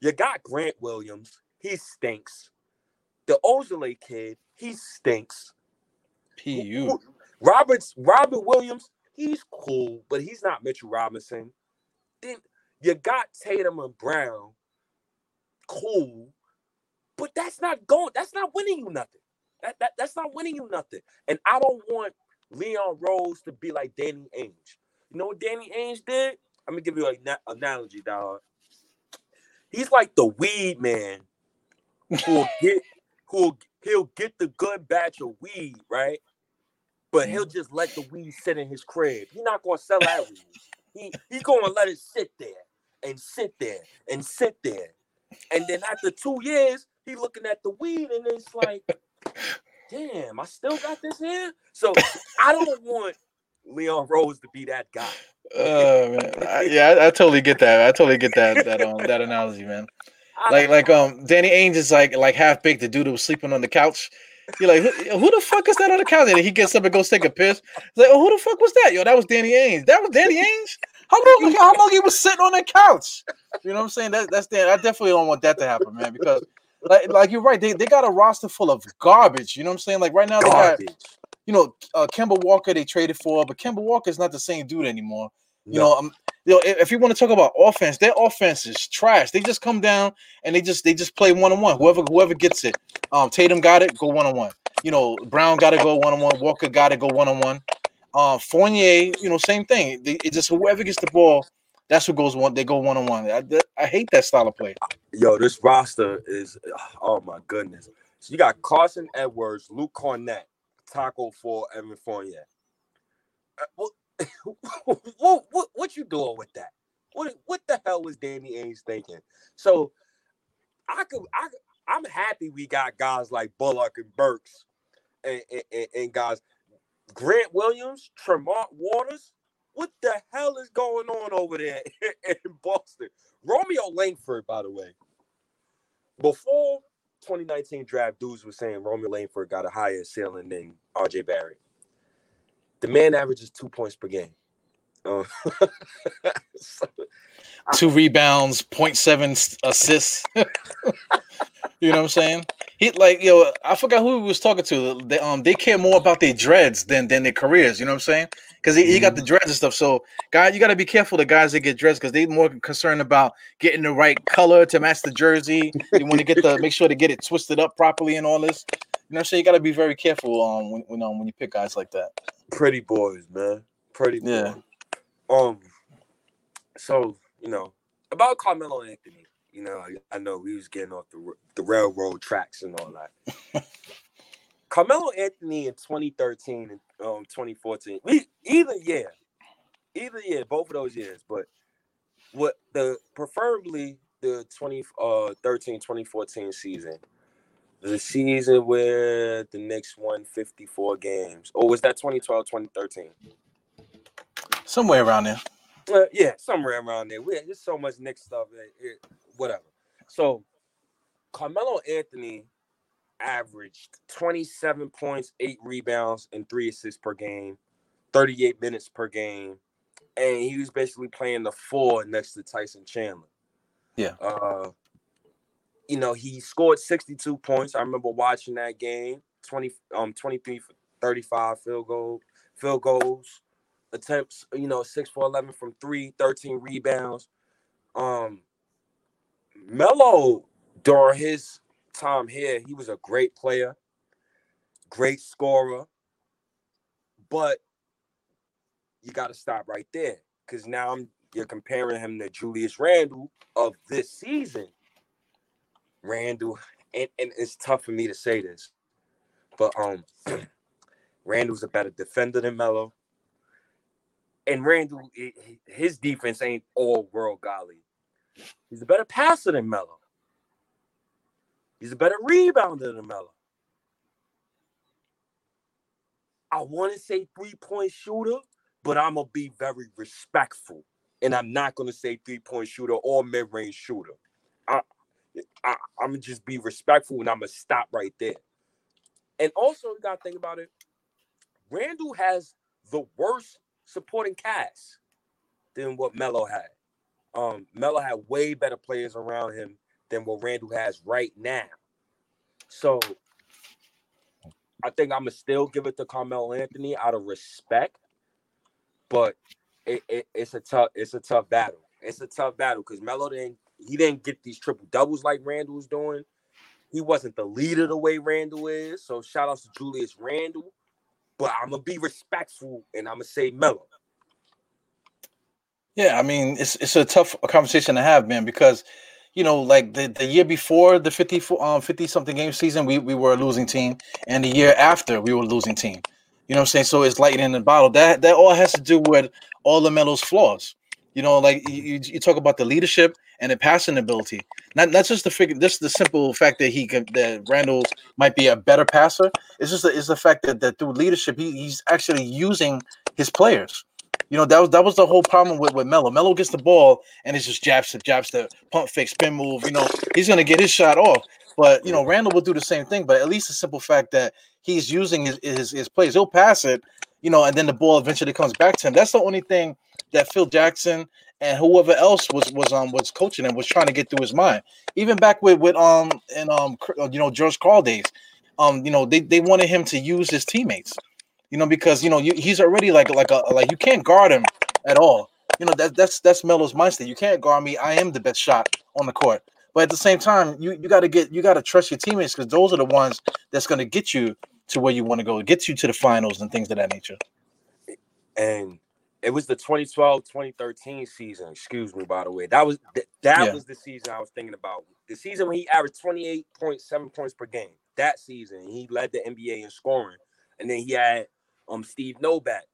you got Grant Williams, he stinks. The Ojeleye kid, he stinks. PU. Roberts, Robert Williams, he's cool, but he's not Mitchell Robinson. Then you got Tatum and Brown, cool, but that's not going. That's not winning you nothing. That, that that's not winning you nothing. And I don't want Leon Rose to be like Danny Ainge. You know what Danny Ainge did? I'm gonna give you an analogy, dog. He's like the weed man who'll get who'll he'll get the good batch of weed, right? but he'll mm-hmm. just let the weed sit in his crib. He's not gonna sell that weed. He he's gonna let it sit there and sit there and sit there. And then after two years, he looking at the weed and it's like, damn, I still got this here. So I don't want Leon Rose to be that guy. Oh man, I, yeah, I, I, totally get that. I totally get that that um that analogy, man. Like like um Danny Ainge is like like half baked. The dude who was sleeping on the couch you're like, who, who, the fuck is that on the couch? And he gets up and goes take a piss. He's like, oh, who the fuck was that? Yo, that was Danny Ainge. That was Danny Ainge. How long? How long he was sitting on that couch? You know what I'm saying? That, that's Dan. I definitely don't want that to happen, man. Because like, like you're right. They, they got a roster full of garbage. You know what I'm saying? Like right now they got, you know, uh, Kemba Walker they traded for, but Kemba Walker is not the same dude anymore. You no. know, um, you know, if you want to talk about offense, their offense is trash. They just come down and they just they just play one on one. Whoever whoever gets it. Um, Tatum got it, go one on one. You know, Brown got to go one on one. Walker got to go one on one. Uh, Fournier, you know, same thing. They, it just whoever gets the ball, that's who goes one. They go one on one. I, I hate that style of play. Yo, this roster is oh my goodness. So you got Carson Edwards, Luke Kornet, Tacko for Evan Fournier. Uh, what, what, what you doing with that? What what the hell was Danny Ainge thinking? So I could I I'm happy we got guys like Bullock and Burks and, and, and guys Grant Williams, Tremont Waters. What the hell is going on over there in Boston? Romeo Langford, by the way. Before 2019 draft, dudes were saying Romeo Langford got a higher ceiling than RJ Barrett. The man averages two points per game. Uh, Two rebounds, 0.7 assists. you know what I'm saying? He like yo, I forgot who he was talking to. They um they care more about their dreads than than their careers. You know what I'm saying? Because he, he got the mm-hmm. dreads and stuff. So, guys, you got to be careful the guys that get dreads because they more concerned about getting the right color to match the jersey. You want to get the make sure to get it twisted up properly and all this. You know so You got to be very careful um when when, um, when you pick guys like that pretty boys, man. Pretty boys. Yeah. Um. So you know about Carmelo Anthony. You know, I, I know we was getting off the the railroad tracks and all that. Carmelo Anthony in 2013 and um 2014. We either year, either year, both of those years. But what the preferably the 2013 uh 2014 season the season where the Knicks won 54 games. Or was that 2012, 2013? Somewhere around there. Uh, yeah, somewhere around there. We, there's so much Knicks stuff. It, it, whatever. So, Carmelo Anthony averaged 27 points, eight rebounds, and three assists per game, 38 minutes per game. And he was basically playing the four next to Tyson Chandler. Yeah. Uh, you know, he scored 62 points. I remember watching that game, 20 um 23 for 35 field goal, field goals, attempts, you know, 6 for 11 from 3, 13 rebounds. Um Melo during his time here, he was a great player, great scorer. But you got to stop right there because now I'm you're comparing him to Julius Randle of this season. Randle, and, and it's tough for me to say this, but um, Randle's a better defender than Melo. And Randle, his defense ain't all world golly. He's a better passer than Melo. He's a better rebounder than Melo. I want to say three point shooter, but I'm gonna be very respectful, and I'm not gonna say three point shooter or mid range shooter. I, I, I'm gonna just be respectful, and I'm gonna stop right there. And also, you gotta think about it. Randle has the worst supporting cast than what Melo had. Um, Melo had way better players around him than what Randle has right now. So I think I'm gonna still give it to Carmelo Anthony out of respect, but it, it, it's a tough it's a tough battle. It's a tough battle because Melo didn't he didn't get these triple doubles like Randle was doing. He wasn't the leader the way Randle is. So shout out to Julius Randle, But I'm gonna be respectful and I'm gonna say Melo. Yeah, I mean it's it's a tough conversation to have, man, because you know, like the, the year before the 50 um 50 something game season, we, we were a losing team, and the year after we were a losing team. You know what I'm saying? So it's lightning in the bottle. That that all has to do with all the Melo's flaws. You know, like you, you talk about the leadership and the passing ability. Not not just the figure, just the simple fact that he can, that Randle might be a better passer. It's just the, it's the fact that, that through leadership he, he's actually using his players. You know, that was that was the whole problem with, with Melo. Melo gets the ball and it's just jab step, jab step, pump fake, spin move. You know, he's gonna get his shot off. But you know, Randle will do the same thing. But at least the simple fact that he's using his, his his plays, he'll pass it, you know, and then the ball eventually comes back to him. That's the only thing that Phil Jackson and whoever else was was um was coaching him was trying to get through his mind. Even back with with um and um you know George Karl days, um you know they they wanted him to use his teammates you know, because you know you, he's already like like a like you can't guard him at all. You know that that's that's Melo's mindset. You can't guard me. I am the best shot on the court. But at the same time, you you got to get you got to trust your teammates because those are the ones that's going to get you to where you want to go, get you to the finals and things of that nature. And it was the 2012-2013 season. Excuse me, by the way. That was th- that yeah. was the season I was thinking about. The season when he averaged 28.7 points per game. That season, he led the NBA in scoring. And then he had um Steve Novak,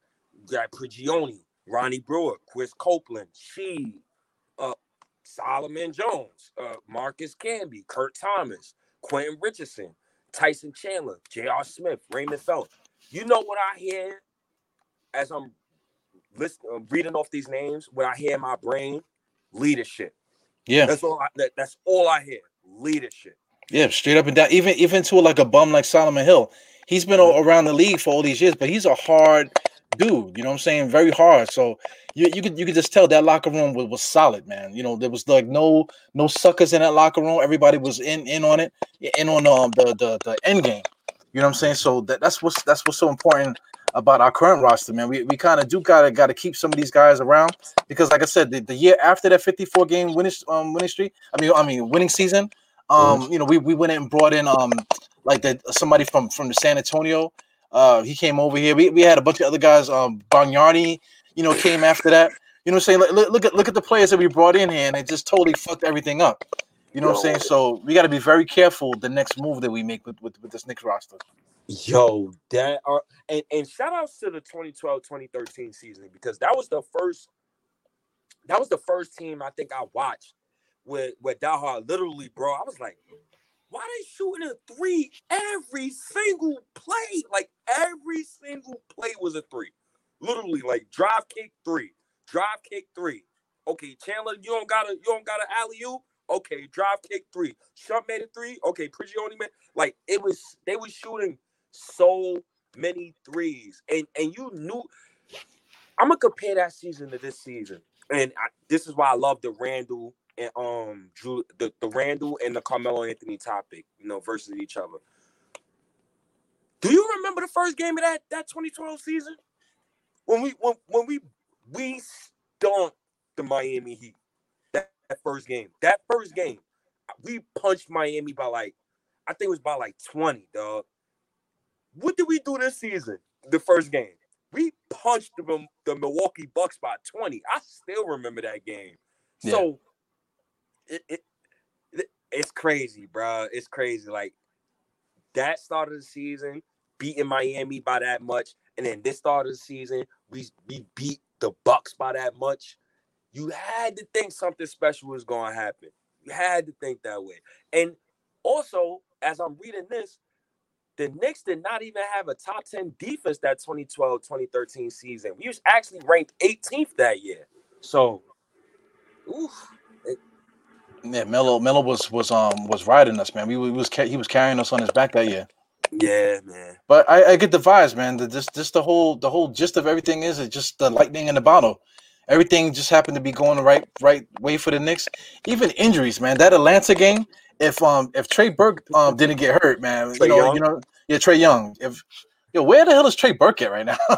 got Prigioni, Ronnie Brewer, Chris Copeland, She, uh, Solomon Jones, uh, Marcus Camby, Kurt Thomas, Quentin Richardson, Tyson Chandler, J.R. Smith, Raymond Felton. You know what I hear as I'm listening, uh, reading off these names? What I hear in my brain, leadership. Yeah, that's all. I, that, that's all I hear. Leadership. Yeah, straight up and down. Even even to like a bum like Solomon Hill, he's been around the league for all these years, but he's a hard dude. You know what I'm saying? Very hard. So you you could you could just tell that locker room was, was solid, man. You know, there was like no no suckers in that locker room. Everybody was in in on it, in on um, the the the end game. You know what I'm saying? So that, that's what's that's what's so important about our current roster, man. We, we kind of do gotta gotta keep some of these guys around because, like I said, the, the year after that 54 game winning um winning streak, I mean I mean winning season, um, you know, we, we went in and brought in um like the somebody from from the San Antonio. Uh, he came over here. We, we had a bunch of other guys. Um, Bargnani, you know, came after that. You know, what I'm saying look, look at look at the players that we brought in here, and it just totally fucked everything up. You know what I'm saying? So we got to be very careful the next move that we make with with, with this Knicks roster. Yo, that are and, and shout outs to the 2012-2013 season because that was the first that was the first team I think I watched with with Daha literally, bro. I was like, why they shooting a three every single play? Like every single play was a three. Literally, like drive kick three, drive kick three. Okay, Chandler, you don't got a you don't got an alley oop. Okay, drive kick three. Shump made a three. Okay, Prigioni made like it was. They were shooting so many threes, and and you knew. I'm gonna compare that season to this season, and I, this is why I love the Randle and um Drew the, the Randle and the Carmelo Anthony topic, you know, versus each other. Do you remember the first game of that that 2012 season? When we when when we we stomped the Miami Heat. That, that first game. That first game, we punched Miami by like, I think it was by like 20, dog. What did we do this season? The first game. we punched the, the Milwaukee Bucks by 20. I still remember that game. Yeah. So it, it, it, it's crazy, bro. It's crazy. Like that start of the season, beating Miami by that much, and then this start of the season, we we beat the Bucks by that much. You had to think something special was going to happen. You had to think that way. And also, as I'm reading this, the Knicks did not even have a top 10 defense that 2012 2013 season. We was actually ranked 18th that year. So, oof. Yeah, Melo Melo was was um was riding us, man. We, we was he was carrying us on his back that year. Yeah, man. But I, I get the vibes, man. The, this this the whole the whole gist of everything is it just the lightning in the bottle. Everything just happened to be going the right right way for the Knicks. Even injuries, man. That Atlanta game, if um if Trey Burke um didn't get hurt, man, Trey you know, Young? you know, yeah, Trae Young. If yo, where the hell is Trey Burke at right now?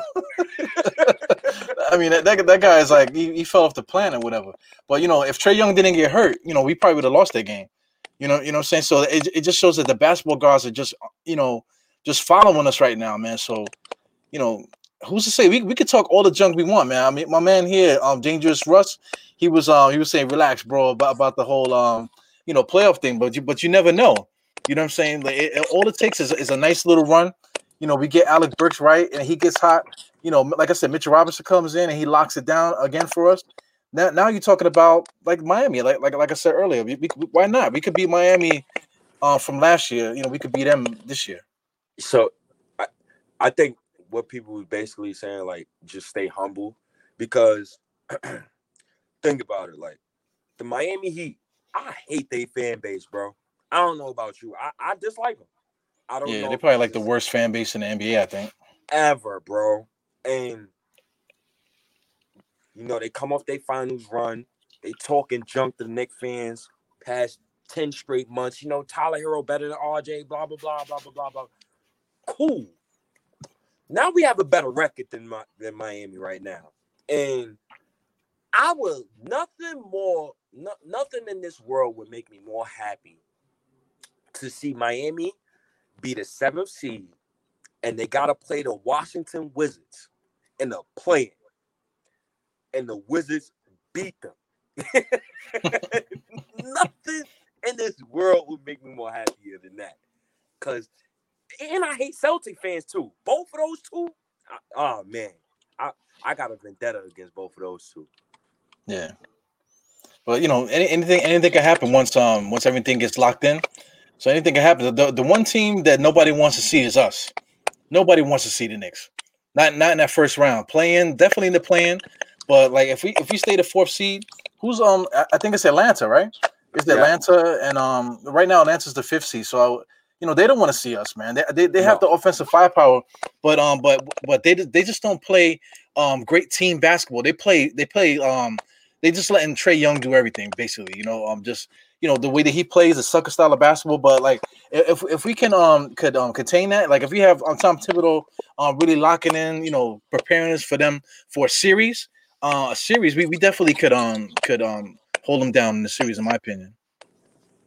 I mean, that, that, that guy is like he, he fell off the planet, or whatever. But you know, if Trae Young didn't get hurt, you know, we probably would have lost that game. You know, you know what I'm saying? So it, it just shows that the basketball guards are just, you know, just following us right now, man. So, you know, who's to say we, we could talk all the junk we want, man. I mean, my man here, um, Dangerous Russ, he was um he was saying, relax, bro, about, about the whole um, you know, playoff thing, but you but you never know. You know what I'm saying? Like it, all it takes is, is a nice little run. You know, we get Alec Burks right and he gets hot. You know, like I said, Mitchell Robinson comes in and he locks it down again for us. Now, now you're talking about like Miami, like like like I said earlier. We, we, why not? We could beat Miami uh, from last year. You know, we could beat them this year. So, I, I think what people were basically saying, like, just stay humble, because think about it, like the Miami Heat. I hate their fan base, bro. I don't know about you. I, I dislike them. I don't. Yeah, they're probably like the worst fan base in the NBA. I think ever, bro. And you know, they come off their finals run. They talking junk to the Knicks fans past 10 straight months. You know, Tyler Herro better than RJ, blah, blah, blah, blah, blah, blah, blah. Cool. Now we have a better record than, my, than Miami right now. And I would, nothing more, no, nothing in this world would make me more happy to see Miami be the seventh seed and they got to play the Washington Wizards in the play and the Wizards beat them. Nothing in this world would make me more happier than that. Cause and I hate Celtic fans too. Both of those two. I, oh man, I I got a vendetta against both of those two. Yeah. but you know, any, anything anything can happen once um once everything gets locked in. So anything can happen. The the one team that nobody wants to see is us. Nobody wants to see the Knicks. Not not in that first round. Playing definitely in the plan, But like if we if we stay the fourth seed, who's um I think it's Atlanta, right? It's yeah. Atlanta and um right now Atlanta's the fifth seed. So I, you know they don't want to see us, man. They they, they have no. the offensive firepower, but um but but they they just don't play um great team basketball. They play they play um they just letting Trae Young do everything basically. You know um just you know the way that he plays the sucker style of basketball. But like if if we can um could um contain that, like if we have on Tom Thibodeau um really locking in, you know, preparing us for them for a series, uh, a series, we, we definitely could um could um hold them down in the series, in my opinion.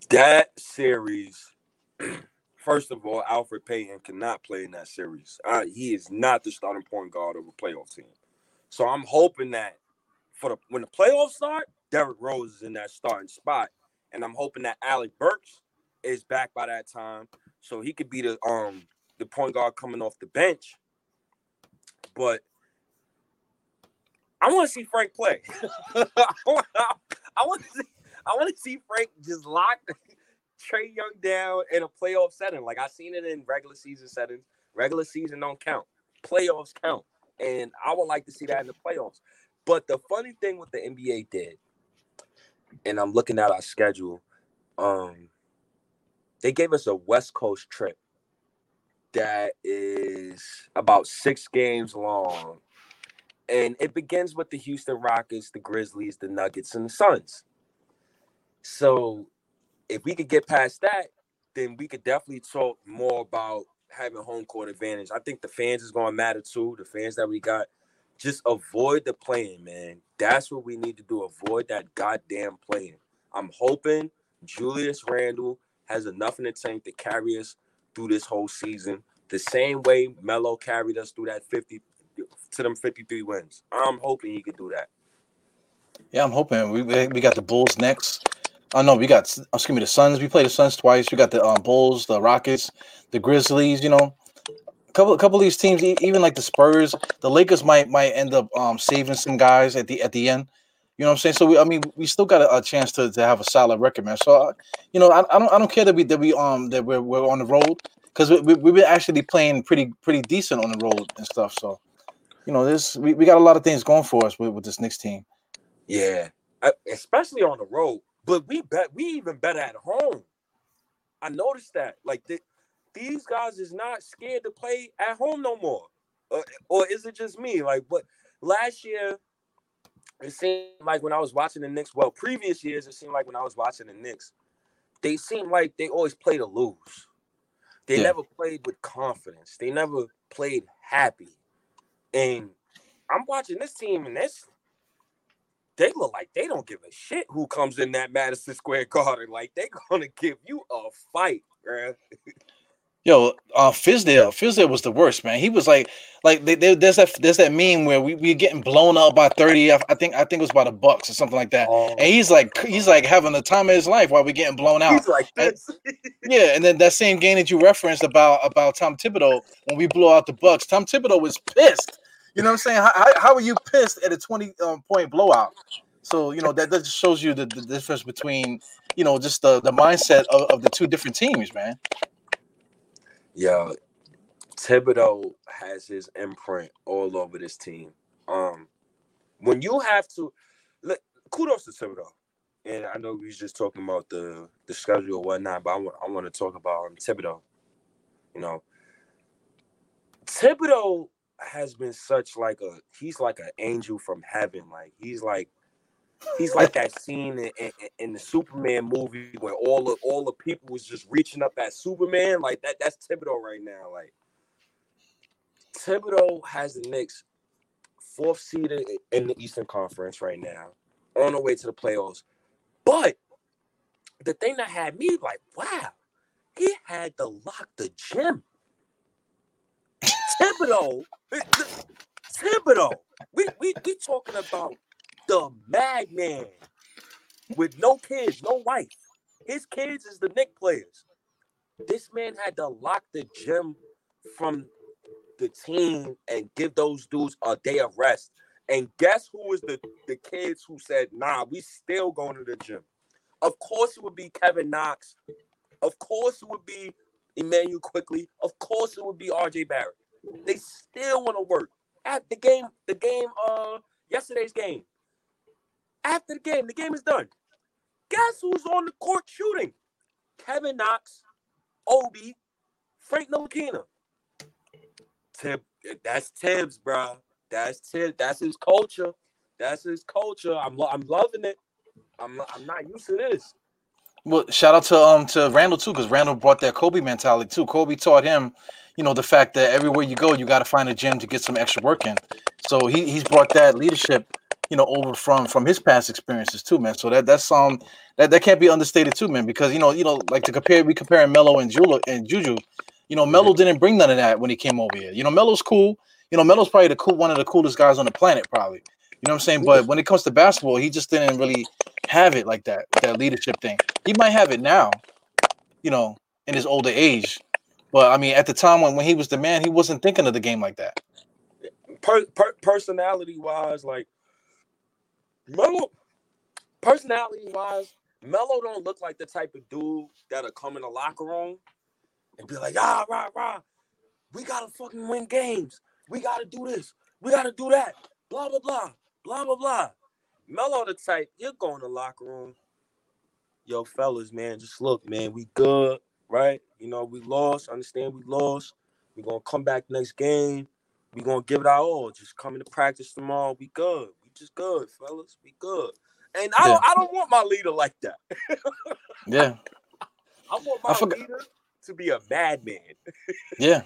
That series, first of all, Elfrid Payton cannot play in that series. Uh, he is not the starting point guard of a playoff team. So I'm hoping that for the when the playoffs start, Derrick Rose is in that starting spot, and I'm hoping that Alec Burks is back by that time, so he could be the um the point guard coming off the bench. But I want to see Frank play. I want to see. I want to see Frank just lock Trae Young down in a playoff setting. Like I've seen it in regular season settings. Regular season don't count. Playoffs count, and I would like to see that in the playoffs. But the funny thing with the NBA did, and I'm looking at our schedule, um, they gave us a West Coast trip that is about six games long and it begins with the Houston Rockets, the Grizzlies, the Nuggets, and the Suns. So if we could get past that, then we could definitely talk more about having home court advantage. I think the fans is to matter too. The fans that we got, just avoid the playing, man. That's what we need to do. Avoid that goddamn playing. I'm hoping Julius Randle has enough in the tank to carry us through this whole season. The same way Melo carried us through that 50 to them 53 wins. I'm hoping he could do that. Yeah, I'm hoping we we got the Bulls next. Oh no, we got excuse me the Suns. We played the Suns twice. We got the um, Bulls, the Rockets, the Grizzlies. You know, couple couple of these teams, even like the Spurs, the Lakers might might end up um, saving some guys at the at the end. You know what I'm saying? So we, I mean, we still got a, a chance to, to have a solid record, man. So you know, I, I don't I don't care that we that we um that we're we're on the road because we, we we've been actually playing pretty pretty decent on the road and stuff. So you know, this we, we got a lot of things going for us with, with this Knicks team. Yeah, I- especially on the road. But we bet we even better at home. I noticed that. Like the, these guys is not scared to play at home no more. Uh, or is it just me? Like, but last year it seemed like when I was watching the Knicks. Well, previous years it seemed like when I was watching the Knicks, they seemed like they always play to lose. They Yeah. never played with confidence. They never played happy. And I'm watching this team, and this they look like they don't give a shit who comes in that Madison Square Garden. Like they gonna give you a fight, bruh. Yo, uh, Fizdale, Fizdale was the worst, man. He was like, like they, they, there's that there's that meme where we we getting blown up by thirty. I, I think I think it was by the Bucks or something like that. Oh, And he's like he's like having the time of his life while we're getting blown out. he's like And- Yeah, and then that same game that you referenced about about Tom Thibodeau when we blew out the Bucks, Tom Thibodeau was pissed. You know what I'm saying? How, how, are you pissed at a 20 um, point blowout? So you know that, that just shows you the, the difference between you know just the, the mindset of, of the two different teams, man. Yo, Thibodeau has his imprint all over this team. Um, when you have to, look, kudos to Thibodeau. And I know we was just talking about the the schedule or whatnot, but I want I want to talk about um, Thibodeau. You know, Thibodeau has been such like a he's like an angel from heaven. Like he's like he's like that scene in, in, in the Superman movie where all the all the people was just reaching up at Superman. Like that that's Thibodeau right now. Like Thibodeau has the Knicks fourth seed in- in the Eastern Conference right now, on the way to the playoffs. But the thing that had me like, wow, he had to lock the gym. Thibodeau, Thibodeau. We we we talking about the madman with no kids, no wife. His kids is the Knick players. This man had to lock the gym from the team and give those dudes a day of rest. And guess who was the, the kids who said, nah, we still going to the gym? Of course it would be Kevin Knox. Of course it would be Immanuel Quickley. Of course it would be RJ Barrett. They still want to work. At the game, the game, uh, yesterday's game. After the game, the game is done. Guess who's on the court shooting? Kevin Knox, Obi, Frank Ntilikina. Tib, that's Thibs, bro. That's Thibs. That's his culture. That's his culture. I'm, lo- I'm loving it. I'm, I'm not used to this. Well, shout out to um to Randle too, because Randle brought that Kobe mentality too. Kobe taught him, you know, the fact that everywhere you go, you got to find a gym to get some extra work in. So he he's brought that leadership, you know, over from from his past experiences too, man. So that that's um that, that can't be understated too, man. Because you know you know like to compare we comparing Melo and Jula and Juju, you know Melo didn't bring none of that when he came over here. You know Melo's cool. You know Melo's probably the cool one of the coolest guys on the planet, probably. You know what I'm saying? But when it comes to basketball, he just didn't really have it like that, that leadership thing. He might have it now, you know, in his older age. But I mean, at the time when, when he was the man, he wasn't thinking of the game like that. per, per, personality wise, like Melo, personality wise, Melo don't look like the type of dude that'll come in the locker room and be like, ah, rah, rah, we gotta fucking win games. We gotta do this. We gotta do that. Blah blah blah. Blah blah blah. Melo the type, you're going to the locker room. Yo, fellas, man, just look, man, we good, right? You know, we lost. Understand we lost. We're gonna come back next game. We gonna give it our all. Just come into practice tomorrow. We good. Just good, fellas. We good. And I don't I don't want my leader like that. Yeah, I want I my forgot- leader to be a madman. yeah.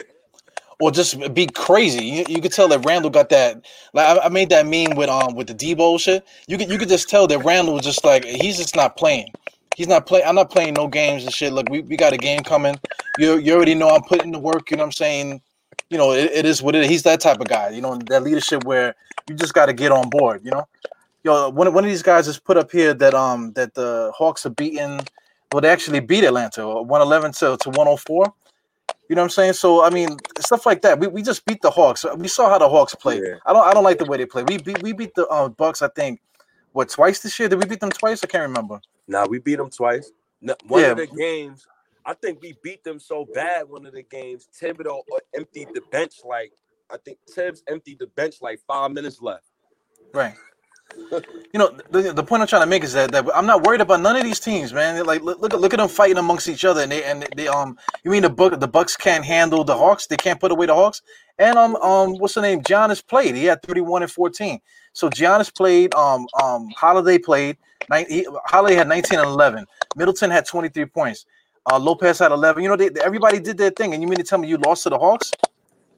Or just be crazy. You, you could tell that Randle got that. Like I, I made that meme with um with the Debo shit. You could you could just tell that Randle was just like he's just not playing. He's not playing. I'm not playing no games and shit. Look, we, we got a game coming. You you already know I'm putting the work. You know what I'm saying? You know, it, it is what it is. He's that type of guy, you know, that leadership where you just got to get on board, you know. Yo, one, one of these guys has put up here that um that the Hawks are beating, well, they actually beat Atlanta 111 to, to 104. You know what I'm saying? So I mean, stuff like that. We, we just beat the Hawks. We saw how the Hawks play. Yeah. I don't I don't like the way they play. We beat we beat the uh, Bucks. I think what twice this year? Did we beat them twice? I can't remember. Nah, we beat them twice. No- One Yeah. of the games, I think we beat them so bad. One of the games, Thibodeau uh, emptied the bench like I think Thibs emptied the bench like five minutes left. Right. You know, the, the point I'm trying to make is that, that I'm not worried about none of these teams, man. They're like look look at look at them fighting amongst each other, and they and they um. You mean the Buck the Bucks can't handle the Hawks? They can't put away the Hawks. And um um what's the name? Giannis played. He had 31 and 14. So Giannis played. Um um Holiday played. He, Holiday had 19 and 11. Middleton had 23 points. Uh, Lopez had 11. You know, they, everybody did their thing, and you mean to tell me you lost to the Hawks?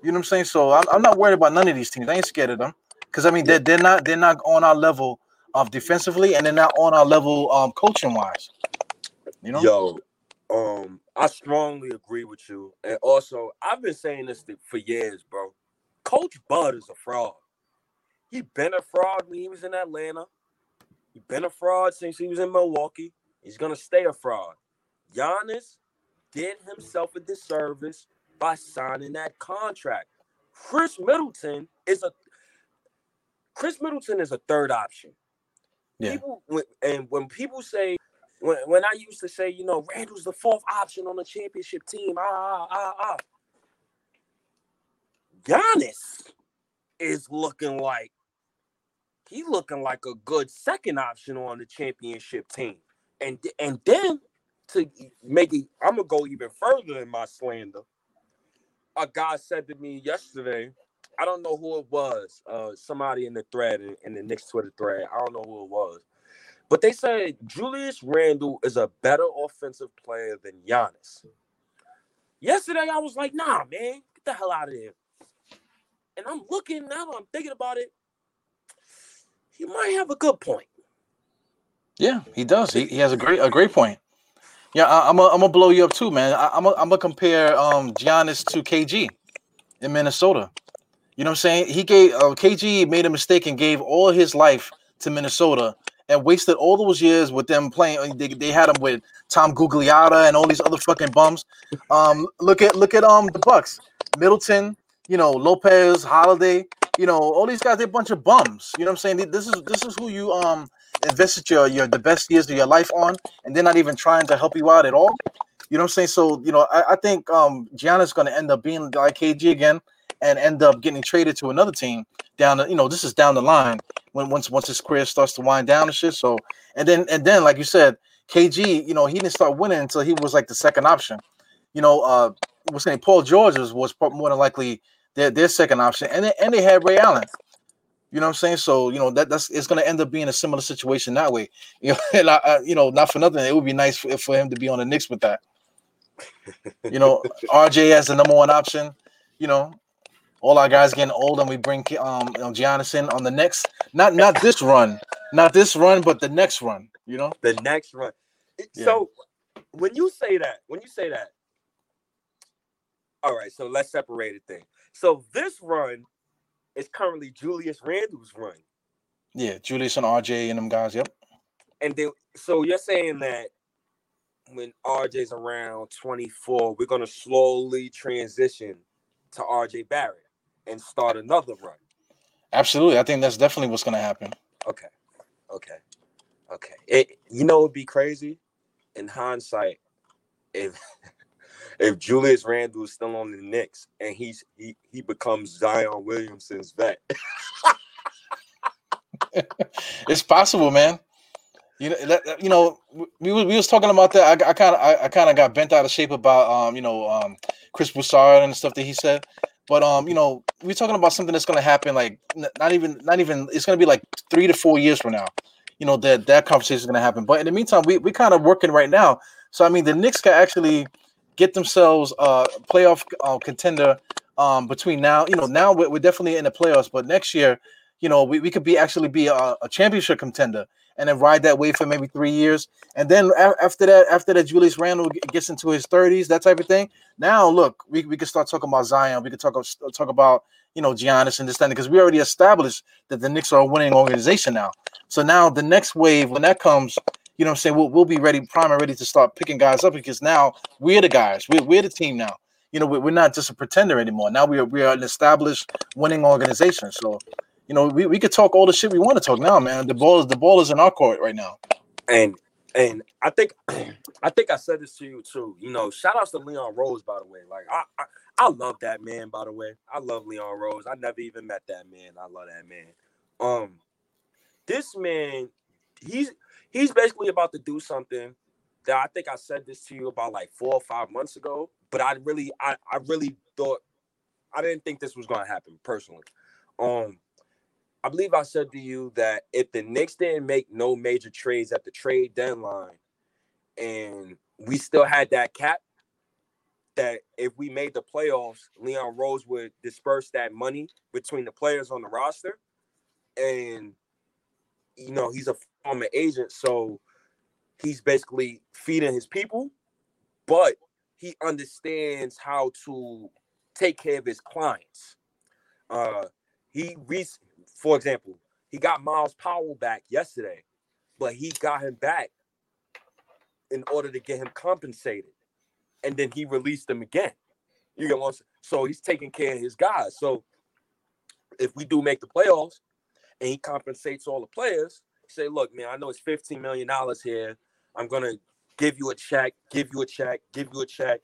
You know what I'm saying? So I'm, I'm not worried about none of these teams. I ain't scared of them because I mean they're, they're not they're not on our level of defensively, and they're not on our level um coaching wise. You know? Yo, um, I strongly agree with you. And also, I've been saying this for years, bro. Coach Bud is a fraud. He been a fraud when he was in Atlanta. He's been a fraud since he was in Milwaukee. He's gonna stay a fraud. Giannis did himself a disservice by signing that contract. Khris Middleton is a Khris Middleton is a third option. Yeah. People and when people say when, when I used to say, you know, Randle's the fourth option on the championship team, ah, ah, ah, ah. Giannis is looking like he's looking like a good second option on the championship team. And and then to make it, I'm gonna go even further in my slander. A guy said to me yesterday, I don't know who it was, uh, somebody in the thread in, in the Knicks Twitter thread. I don't know who it was, but they said Julius Randle is a better offensive player than Giannis. Yesterday, I was like, nah, man, get the hell out of here. And I'm looking now, I'm thinking about it. He might have a good point. Yeah, he does. He, he has a great a great point. Yeah, I, I'm gonna blow you up too, man. I, I'm gonna compare um Giannis to KG in Minnesota. You know what I'm saying? He gave uh, KG made a mistake and gave all his life to Minnesota and wasted all those years with them playing. uh, They, they had him with Tom Gugliotta and all these other fucking bums. Um, look at look at um the Bucks, Middleton, you know Lopez, Holiday, you know all these guys. They're a bunch of bums. You know what I'm saying? This is this is who you um invested your your the best years of your life on, and they're not even trying to help you out at all. You know what I'm saying? So you know I, I think um Giannis going to end up being like KG again and end up getting traded to another team down the you know this is down the line when once once his career starts to wind down and shit. So and then and then like you said, KG, you know he didn't start winning until he was like the second option. You know, uh, what's name? Paul George was, was more than likely their their second option, and they, and they had Ray Allen. You know what I'm saying? So you know that that's it's going to end up being a similar situation that way. You know, and I, I, you know, not for nothing, it would be nice for, for him to be on the Knicks with that. You know, RJ as the number one option. You know, all our guys getting old, and we bring um you know, Giannis in on the next, not not this run, not this run, but the next run. You know, The next run. Yeah. So when you say that, when you say that, all right, so let's separate it Thing. So this run is currently Julius Randle's run. yeah, Julius and RJ and them guys. Yep. And then so you're saying that when RJ's around 24, we're gonna slowly transition to RJ Barrett and start another run. Absolutely, I think that's definitely what's going to happen. Okay. Okay. Okay. It you know it'd be crazy in hindsight if if Julius Randle is still on the Knicks and he's he, he becomes Zion Williamson's vet. It's possible, man. You know, you know, we we was talking about that. I, kind of I, kind of got bent out of shape about um, you know, um, Chris Broussard and stuff that he said. But um, you know, we're talking about something that's to happen like not even not even it's to be like three to four years from now. You know that that conversation is to happen. But in the meantime, we we kind of working right now. So I mean, the Knicks can actually get themselves a playoff uh, contender um between now. You know, now we're, we're definitely in the playoffs, but next year, you know, we, we could be actually be a, a championship contender. and then ride that wave for maybe three years. And then after that, after that, Julius Randle gets into his 30s, that type of thing. Now, look, we, we can start talking about Zion. We can talk, talk about, you know, Giannis and this thing because we already established that the Knicks are a winning organization now. So now the next wave, when that comes, you know saying, we'll, we'll be ready, prime and ready to start picking guys up because now we're the guys. We're, we're the team now. You know, we're not just a pretender anymore. Now we are, we are an established winning organization. So you know, we, we could talk all the shit we want to talk now, man. The ball is the ball is in our court right now. And and I think I think I said this to you too. You know, shout outs to Leon Rose, by the way. Like I, I I love that man, by the way. I love Leon Rose. I never even met that man. I love that man. Um, this man, he's he's basically about to do something that I think I said this to you about like four or five months ago. But I really, I, I really thought I didn't think this was gonna happen personally. Um, I believe I said to you that if the Knicks didn't make no major trades at the trade deadline and we still had that cap, that if we made the playoffs, Leon Rose would disperse that money between the players on the roster. And, you know, he's a former agent. So he's basically feeding his people, but he understands how to take care of his clients. Uh, he re- for example, he got Myles Powell back yesterday, but he got him back in order to get him compensated. And then he released him again. You get what So he's taking care of his guys. So if we do make the playoffs and he compensates all the players, say, look, man, I know it's $15 million here. I'm gonna give you a check, give you a check, give you a check.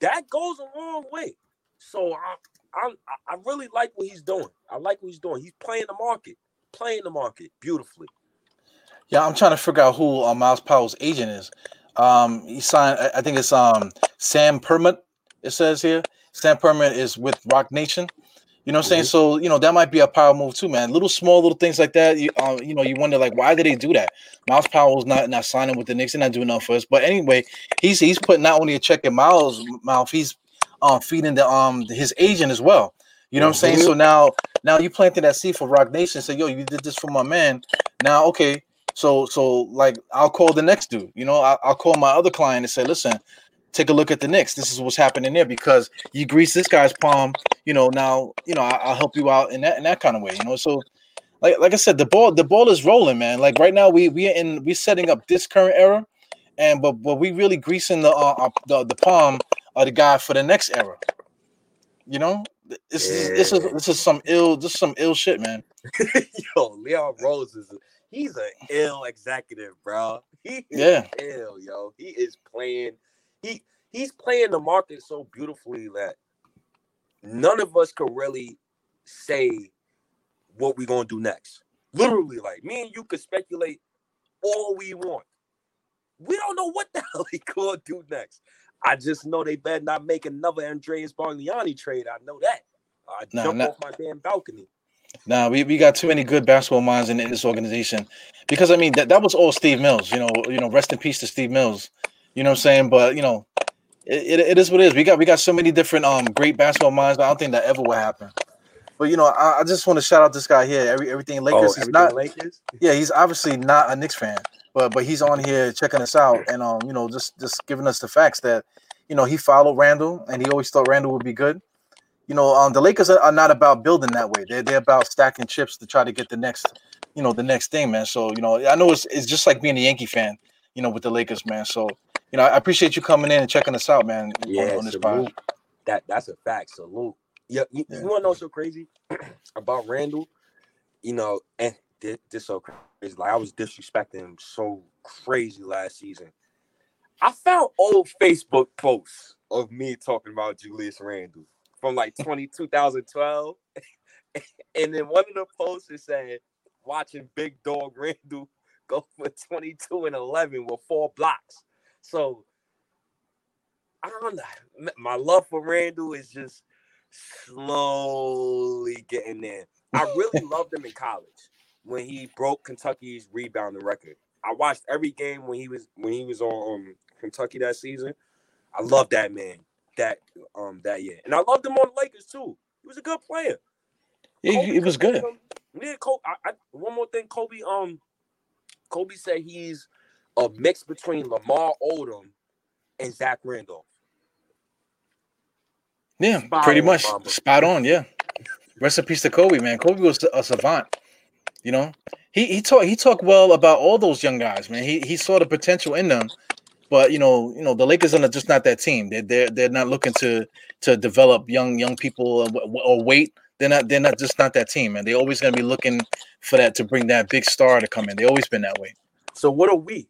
That goes a long way. So I, I I really like what he's doing. I like what he's doing. He's playing the market, playing the market beautifully. Yeah, I'm trying to figure out who uh, Myles Powell's agent is. Um, he signed. I think it's um Sam Permut. It says here, Sam Permut is with Roc Nation. You know what I'm saying? Mm-hmm. So, you know, that might be a power move too, man. Little small little things like that. You, uh, you know, you wonder like why did they do that? Myles Powell's not not signing with the Knicks and not doing enough for us. But anyway, he's he's putting not only a check in Myles' mouth, he's um feeding the um his agent as well. You know what I'm saying? So now now you planted that seed for Roc Nation. Say, yo, you did this for my man. Now, okay, so so like I'll call the next dude. You know, I'll, I'll call my other client and say, listen, take a look at the Knicks. This is what's happening there because you grease this guy's palm. You know, now you know I, will help you out in that in that kind of way. You know, so like like I said, the ball the ball is rolling, man. Like right now we we are in we setting up this current era, and but but we really greasing the uh, the, the palm of the guy for the next era. You know, this yeah. is this is this is some ill this is some ill shit, man. yo, Leon Rose is he's an ill executive, bro. He yeah, ill, yo. He is playing. He he's playing the market so beautifully that none of us could really say what we're gonna do next. Literally, like me and you could speculate all we want. We don't know what the hell he gonna do next. I just know they better not make another Andreas Bargnani trade. I know that. I nah, jump nah. off my damn balcony. Nah, we, we got too many good basketball minds in, in this organization. Because I mean that, that was all Steve Mills, you know, you know, rest in peace to Steve Mills. You know what I'm saying? But you know, it, it, it is what it is. We got we got so many different um great basketball minds, but I don't think that ever will happen. But you know, I, I just want to shout out this guy here. Every everything Lakers. Oh, he's not Lakers. Yeah, he's obviously not a Knicks fan but but he's on here checking us out and um you know just just giving us the facts that you know he followed Randle and he always thought Randle would be good. You know, um, the Lakers are, are not about building that way. They're they're about stacking chips to try to get the next, you know, the next thing, man. So you know, I know it's it's just like being a Yankee fan, you know, with the Lakers, man. So you know, I appreciate you coming in and checking us out, man. Yeah, on, on. That that's a fact. Salute. Yeah, you, yeah. you want to know so crazy about Randle? You know, and this, this so crazy. Like I was disrespecting him so crazy last season. I found old Facebook posts of me talking about Julius Randle from like 20, 2012. and then one of the posts is saying, watching Big Dog Randle go for 22 and 11 with four blocks. So I don't know. My love for Randle is just slowly getting there. I really loved him in college when he broke Kentucky's rebounding record. I watched every game when he was when he was on um, Kentucky that season. I love that man that um that year, and I loved him on the Lakers too. He was a good player. Yeah, it was good. yeah, Kobe, I, I, one more thing, Kobe. Um, Kobe said he's a mix between Lamar Odom and Zach Randolph. Yeah, Spot pretty on, much Mama. spot on. Yeah. Rest in peace to Kobe, man. Kobe was a savant. You know, he he talked he talked well about all those young guys, man. He he saw the potential in them, but you know, you know, the Lakers are just not that team. They're they're, they're not looking to to develop young young people or wait. They're not they're not just not that team, man. They're always gonna be looking for that to bring that big star to come in. They always been that way. So what are we?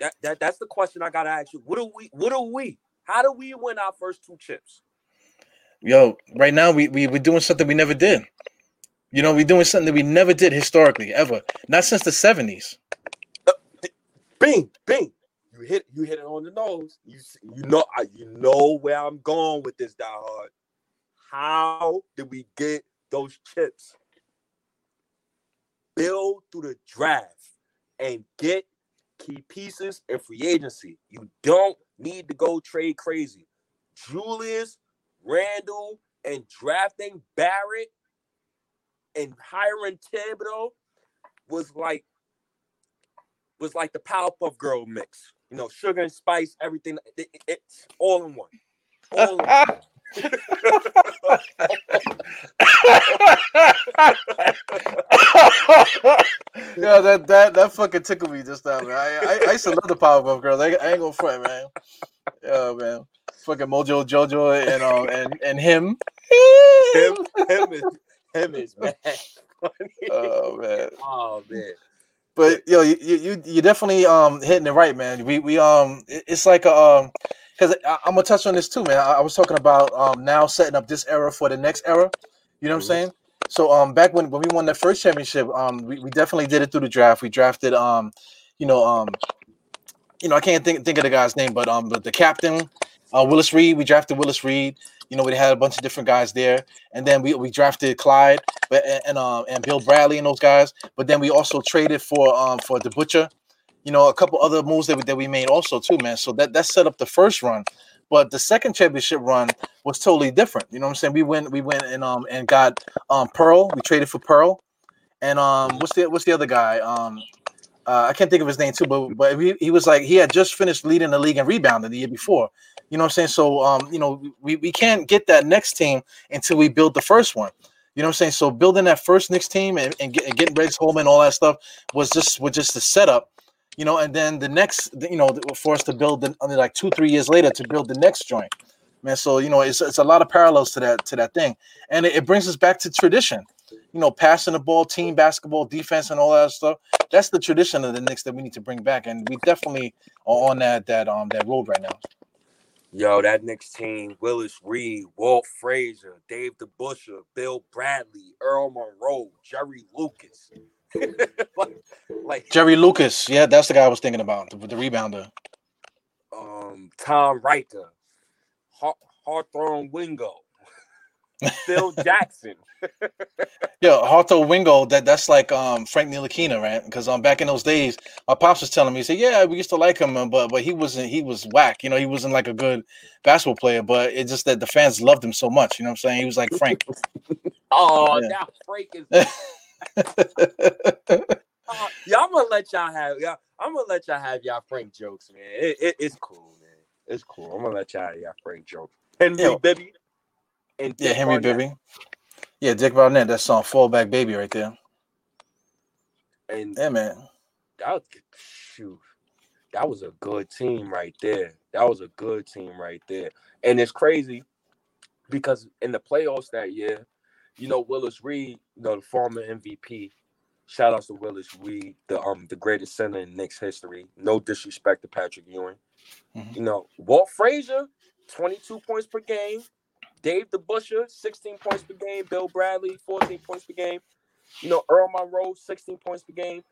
That, that that's the question I gotta ask you. What are we? What are we? How do we win our first two chips? Yo, right now we, we we're doing something we never did. You know, we're doing something that we never did historically, ever. Not since the 70s. Uh, bing, bing. You hit you hit it on the nose. You you know you know where I'm going with this, die hard. How did we get those chips? Build through the draft and get key pieces and free agency. You don't need to go trade crazy. Julius Randle, and drafting Barrett and hiring Thibodeau was like was like the Powerpuff Girl mix. You know, sugar and spice, everything. It, it, it's all in one. All in one. yeah, that that that fucking tickled me just now, man. I, I, I used to love the Powerpuff Girls. I, I ain't gonna front, man. Yeah, man fucking Mojo Jojo and um and and him. him him is him is man. oh man. Oh man. But yo, you you you definitely um hitting it right, man. We we um it's like a um because I'm gonna touch on this too, man. I, I, was talking about um now setting up this era for the next era. You know what mm-hmm. I'm saying? So um back when, when we won that first championship, um we, we definitely did it through the draft. We drafted um you know um you know I can't think think of the guy's name, but um but the captain uh, Willis Reed, we drafted Willis Reed. You know, we had a bunch of different guys there, and then we, we drafted Clyde, but and and, um, and Bill Bradley and those guys. But then we also traded for um for the Butcher. You know, a couple other moves that we, that we made also too, man. So that that set up the first run. But the second championship run was totally different. You know what I'm saying? We went we went and um and got um Pearl. We traded for Pearl, and um what's the what's the other guy? Um uh, I can't think of his name too, but but he, he was like he had just finished leading the league in rebounding the year before. You know what I'm saying? So um, you know, we, we can't get that next team until we build the first one. You know what I'm saying? So building that first Knicks team and, and, get, and getting Red Holzman and all that stuff was just was just the setup. You know, and then the next, you know, for us to build the, like two three years later to build the next joint, man. So you know, it's it's a lot of parallels to that to that thing, and it, it brings us back to tradition you know, passing the ball, team basketball, defense, and all that stuff. That's the tradition of the Knicks that we need to bring back, and we definitely are on that that um that road right now. Yo, that Knicks team: Willis Reed, Walt Frazier, Dave DeBusschere, Bill Bradley, Earl Monroe, Jerry Lucas. like, like, Jerry Lucas, yeah, that's the guy I was thinking about, the, the rebounder. Um, Tom Riker, Hawthorne Wingo, Phil Jackson. Yo, Harto Wingo, that that's like um Frank Ntilikina, right? Because um back in those days, my pops was telling me, he said, Yeah, we used to like him, uh, but but he wasn't he was whack, you know, he wasn't like a good basketball player, but it's just that the fans loved him so much, you know what I'm saying? He was like Frank. oh, yeah. now Frank is Uh, yeah, I'm gonna let y'all have y'all. I'm gonna let y'all have y'all Frank jokes, man. It, it, it's cool, man. It's cool. I'm gonna let y'all have y'all Frank jokes. Henry Yo. Bibby. And yeah, Henry Bibby. Yeah, Dick Barnett. That song "Fallback Baby" right there. And yeah, man. That shoot. That was a good team right there. That was a good team right there. And it's crazy because in the playoffs that year, you know, Willis Reed, you know, the former MVP. Shout out to Willis Reed, the um the greatest center in Knicks history. No disrespect to Patrick Ewing. Mm-hmm. You know, Walt Frazier, 22 points per game, Dave DeBusschere, 16 points per game. Bill Bradley, 14 points per game. You know, Earl Monroe, 16 points per game.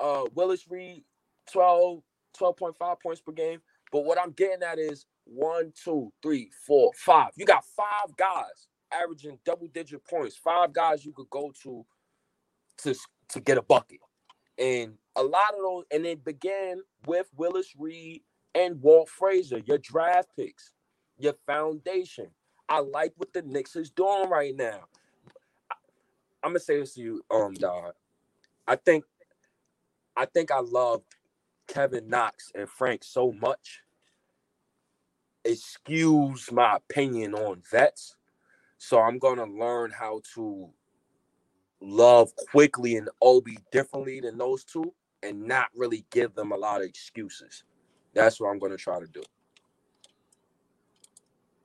Uh, Willis Reed, 12, 12.5 points per game. But what I'm getting at is one, two, three, four, five. You got five guys averaging double digit points. Five guys you could go to to, to get a bucket. And a lot of those, and it began with Willis Reed and Walt Frazier, your draft picks, your foundation. I like what the Knicks is doing right now. I'm gonna say this to you, um, dog. I think I think I loved Kevin Knox and Frank so much. Excuse my opinion on vets. So I'm gonna learn how to love Quickley and Obi differently than those two and not really give them a lot of excuses. That's what I'm gonna try to do.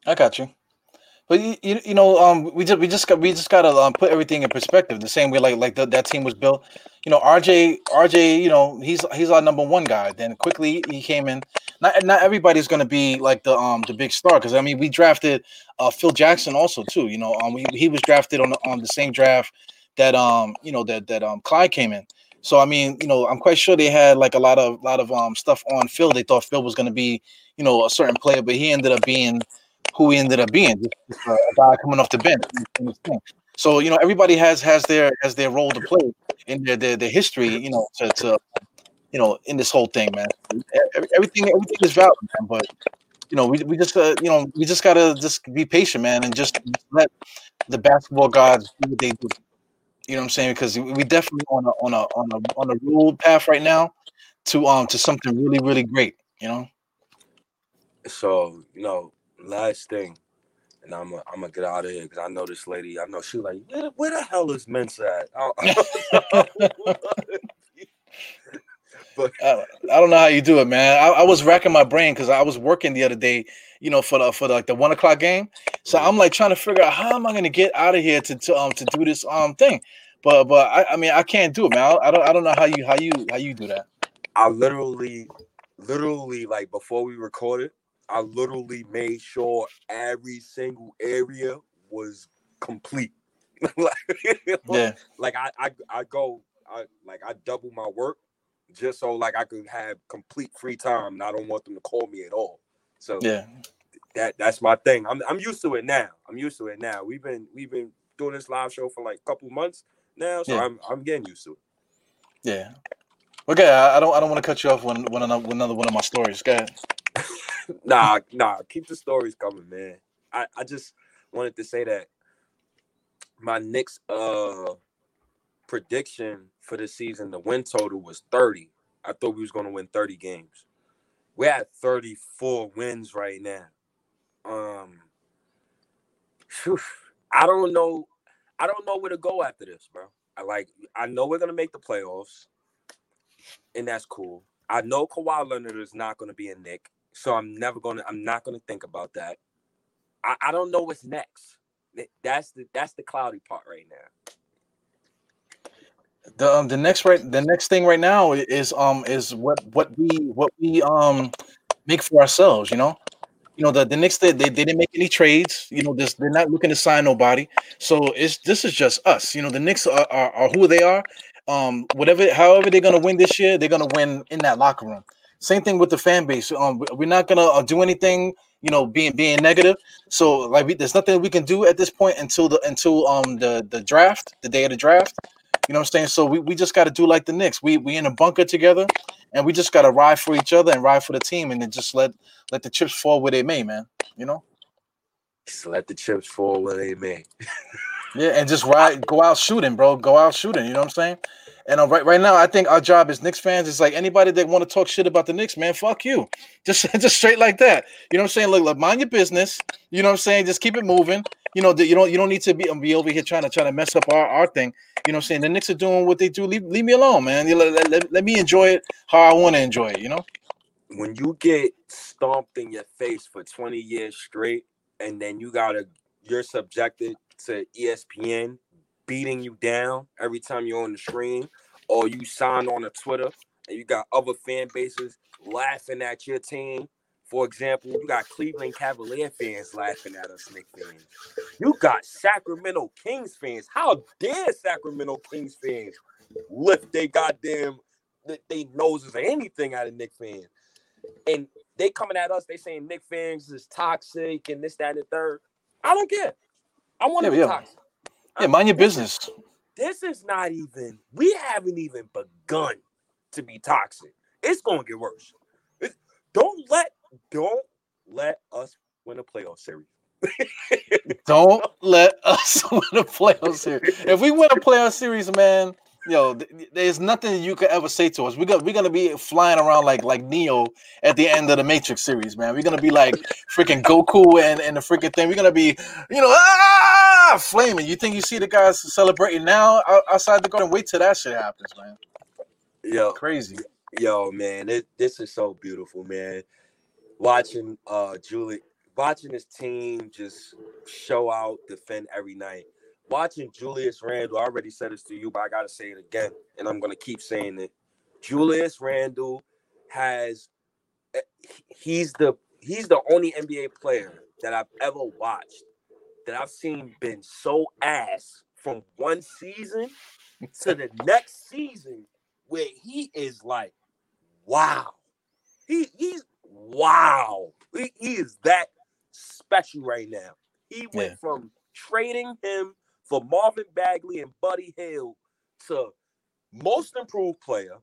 I got you. But you, you, know, um, we just we just got we just gotta um, put everything in perspective. The same way, like like the, that team was built. You know, RJ RJ, you know, he's he's our number one guy. Then Quickley he came in. Not not everybody's gonna be like the um the big star because I mean we drafted uh Phil Jackson also too. You know, um we, he was drafted on the, on the same draft that um you know that that um Clyde came in. So I mean, you know, I'm quite sure they had like a lot of lot of um stuff on Phil. They thought Phil was gonna be you know a certain player, but he ended up being who he ended up being, just a guy coming off the bench. So you know, everybody has has their has their role to play in their their, their history. You know, to, to you know in this whole thing, man. Everything everything is valid, man. But you know, we, we just uh, you know we just gotta just be patient, man, and just let the basketball gods do what they do. You know what I'm saying? Because we definitely on a on a on a on a road path right now to um to something really really great. You know. So you know, last thing, and I'm a, I'm gonna get out of here because I know this lady. I know she like where, where the hell is Mensa at? but I, I, don't know how you do it, man. I, I was racking my brain because I was working the other day, you know, for the for the, like the one o'clock game. So mm-hmm. I'm like trying to figure out how am I gonna get out of here to, to um to do this um thing. But but I, I mean I can't do it, man. I, I don't I don't know how you how you how you do that. I literally literally like before we recorded, I literally made sure every single area was complete. like, yeah. like I, I I go I like I double my work just so like I could have complete free time and I don't want them to call me at all. So yeah, that that's my thing. I'm I'm used to it now. I'm used to it now. We've been we've been doing this live show for like a couple months now, so yeah. I'm I'm getting used to it. Yeah. Okay, I, I don't I don't want to cut you off when when another, another one of my stories. Go ahead. Nah, nah, keep the stories coming, man. I, I just wanted to say that my Knicks uh prediction for the season, the win total was 30. I thought we was gonna win 30 games. We're at 34 wins right now. Um whew, I don't know. I don't know where to go after this, bro. I like I know we're gonna make the playoffs, and that's cool. I know Kawhi Leonard is not gonna be a Knick. So I'm never gonna. I'm not gonna think about that. I, I don't know what's next. That's the that's the cloudy part right now. The um, the next right the next thing right now is um is what what we what we um make for ourselves. You know, you know the the they, they, they didn't make any trades. You know, this they're not looking to sign nobody. So it's this is just us. You know, the Knicks are, are, are who they are. Um, whatever, however they're gonna win this year, they're gonna win in that locker room. Same thing with the fan base. Um, we're not gonna uh, do anything, you know, being being negative. So like, we, there's nothing we can do at this point until the until um the the draft, the day of the draft. You know what I'm saying? So we, we just got to do like the Knicks. We we in a bunker together, and we just got to ride for each other and ride for the team, and then just let let the chips fall where they may, man. You know. Just let the chips fall where they may. yeah, and just ride, go out shooting, bro. Go out shooting. You know what I'm saying? And uh, right right now, I think our job as Knicks fans is like anybody that want to talk shit about the Knicks, man, fuck you. Just just straight like that. You know what I'm saying? Look, look, mind your business. You know what I'm saying? Just keep it moving. You know, you don't you don't need to be be over here trying to try to mess up our, our thing. You know what I'm saying? The Knicks are doing what they do. Leave, leave me alone, man. Let, let, let, let me enjoy it how I want to enjoy it, you know? When you get stomped in your face for 20 years straight, and then you gotta you're subjected to ESPN beating you down every time you're on the screen, or you sign on a Twitter and you got other fan bases laughing at your team. For example, you got Cleveland Cavalier fans laughing at us, Knick fans. You got Sacramento Kings fans. How dare Sacramento Kings fans lift their goddamn they noses or anything out of Knick fans? And they coming at us, they saying Knick fans is toxic and this, that, and the third. I don't care. I want to yeah, be yeah. toxic. Yeah, mind your business. This is not even, we haven't even begun to be toxic. It's gonna get worse. It's, don't let don't let us win a playoff series. don't let us win a playoff series. If we win a playoff series, man, yo, th- there's nothing you could ever say to us. We're gonna we're gonna be flying around like like Neo at the end of the Matrix series, man. We're gonna be like freaking Goku and, and the freaking thing. We're gonna be, you know, ah, flaming. You think you see the guys celebrating now outside the garden? Wait till that shit happens, man. Yo, Crazy. yo, man, it, this is so beautiful, man. Watching uh Julie, watching his team just show out, defend every night. Watching Julius Randle, I already said this to you, but I gotta say it again, and I'm gonna keep saying it. Julius Randle has eh, he's the he's the only NBA player that I've ever watched that I've seen been so ass from one season to the next season where he is like, wow. He he's wow. He, he is that special right now. He went Yeah. from trading him for Marvin Bagley and Buddy Hield to most improved player,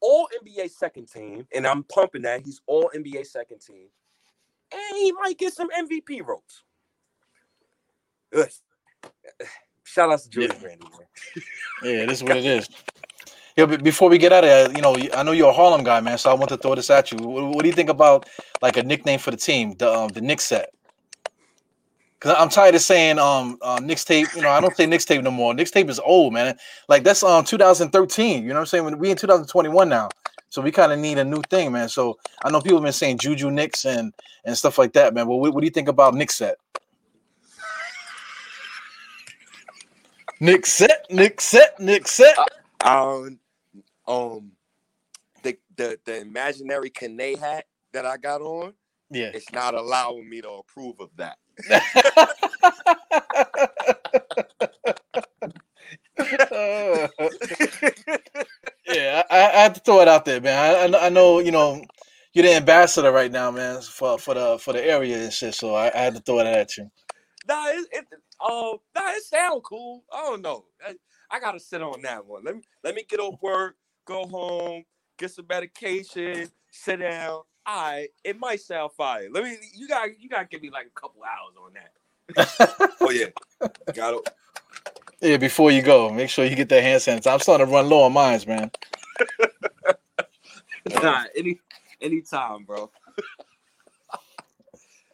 all NBA second team, and I'm pumping that he's all NBA second team, and he might get some MVP votes. Shout out to Julius Yeah. Randle. Yeah, this is what it is. Yeah, but before we get out of there, you know, I know you're a Harlem guy, man. So I want to throw this at you. What, what do you think about like a nickname for the team, the um, the Knicks set? Because I'm tired of saying um uh, Knicks tape. You know, I don't say Knicks tape no more. Knicks tape is old, man. Like that's um 2013. You know what I'm saying? We in 2021 now, so we kind of need a new thing, man. So I know people have been saying Juju Knicks and and stuff like that, man. But what, what do you think about Knicks set? Knicks set, Knicks set, Knicks set. um um the the the imaginary Kane hat that I got on, Yeah. it's not allowing me to approve of that. Uh, yeah, I, I had to throw it out there, man. I, I know- I know, you know, you're the ambassador right now, man, for for the for the area and shit. So I, I had to throw it at you. nah, it, it uh nah, it sound cool. I don't know. I, I gotta sit on that one. Let me let me get off work, go home, get some medication, sit down. All right, it might sound fire. Let me you got you gotta give me like a couple hours on that. oh yeah. Got it. Yeah, before you go, make sure you get that hand sanitizer. I'm starting to run low on mines, man. Nah, any anytime, bro.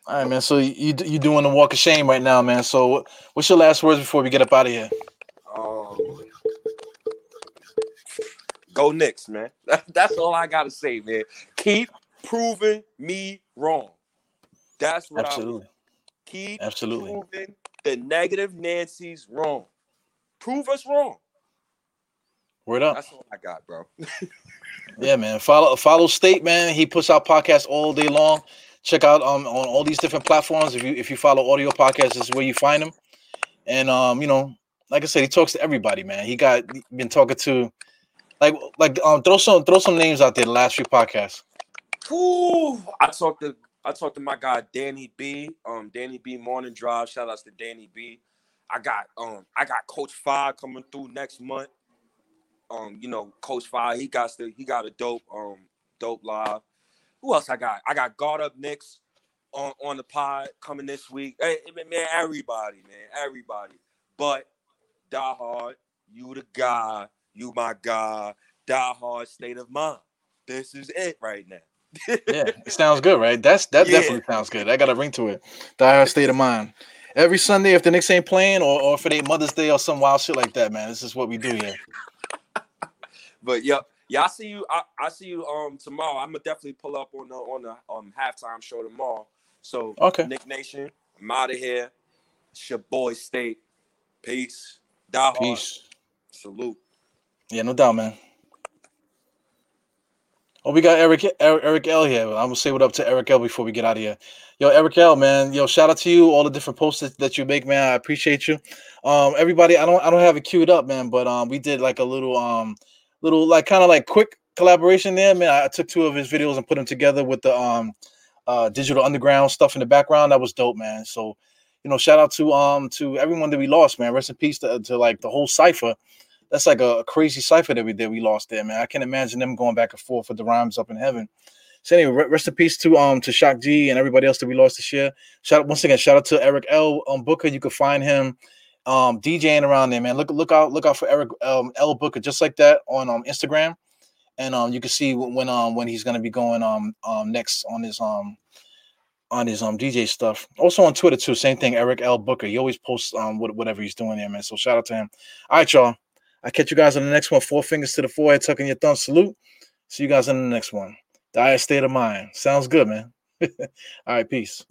All right, man. So you you doing the walk of shame right now, man. So what's your last words before we get up out of here? Um, go Knicks, man. That's all I gotta say, man. Keep proving me wrong. That's what I. Absolutely, Keep absolutely. proving the negative Nancy's wrong. Prove us wrong. Word up. That's all I got, bro. Yeah, man. Follow follow State, man. He puts out podcasts all day long. Check out um on all these different platforms. If you if you follow audio podcasts, this is where you find him. And um, you know, like I said, he talks to everybody, man. He got been talking to like like um throw some throw some names out there the last few podcasts. I talked to I talked to my guy Danny B. Um, Danny B. Morning Drive. Shout outs to Danny B. I got um I got Coach Five coming through next month. Um, you know, Coach Five, he got the he got a dope um dope live. Who else I got? I got God Up Knicks on on the pod coming this week. Hey, man, everybody, man, everybody. But Die Hard, you the guy, you my guy. Die Hard state of mind. This is it right now. Yeah, it sounds good, right? That's that Yeah. definitely sounds good. I got a ring to it. Dire state of mind. Every Sunday, if the Knicks ain't playing, or, or if it ain't Mother's Day or some wild shit like that, man, this is what we do here. But yeah, yeah, I see you. I, I see you um tomorrow. I'm gonna definitely pull up on the on the um halftime show tomorrow. So Okay. Knick Nation, I'm out of here. It's your boy State. Peace. Die hard. Peace. Salute. Yeah, no doubt, man. Oh, we got Eric Eric, Eric L here. I'm gonna say what up to Eric L before we get out of here. Yo, Eric L, man. Yo, shout out to you. All the different posts that, that you make, man. I appreciate you. Um, everybody, I don't I don't have it queued up, man, but um, we did like a little um, little like kind of like quick collaboration there, man. I took two of his videos and put them together with the um, uh, digital underground stuff in the background. That was dope, man. So, you know, shout out to um to everyone that we lost, man. Rest in peace to, to like the whole cipher that's like a, crazy cipher that we did. We lost there, man. I can't imagine them going back and forth with the rhymes up in heaven. So anyway, rest in peace to um to Shock G and everybody else that we lost this year. Shout out once again, shout out to Eric L. Um, Booker. You can find him um DJing around there, man. Look look out look out for Eric um L Booker just like that on um Instagram, and um you can see when um when he's gonna be going um um next on his um on his um DJ stuff. Also on Twitter too, same thing. Eric L Booker. He always posts um whatever he's doing there, man. So shout out to him. All right, y'all. I catch you guys on the next one. Four fingers to the forehead, tucking your thumb. Salute. See you guys on the next one. Diet state of mind. Sounds good, man. All right, peace.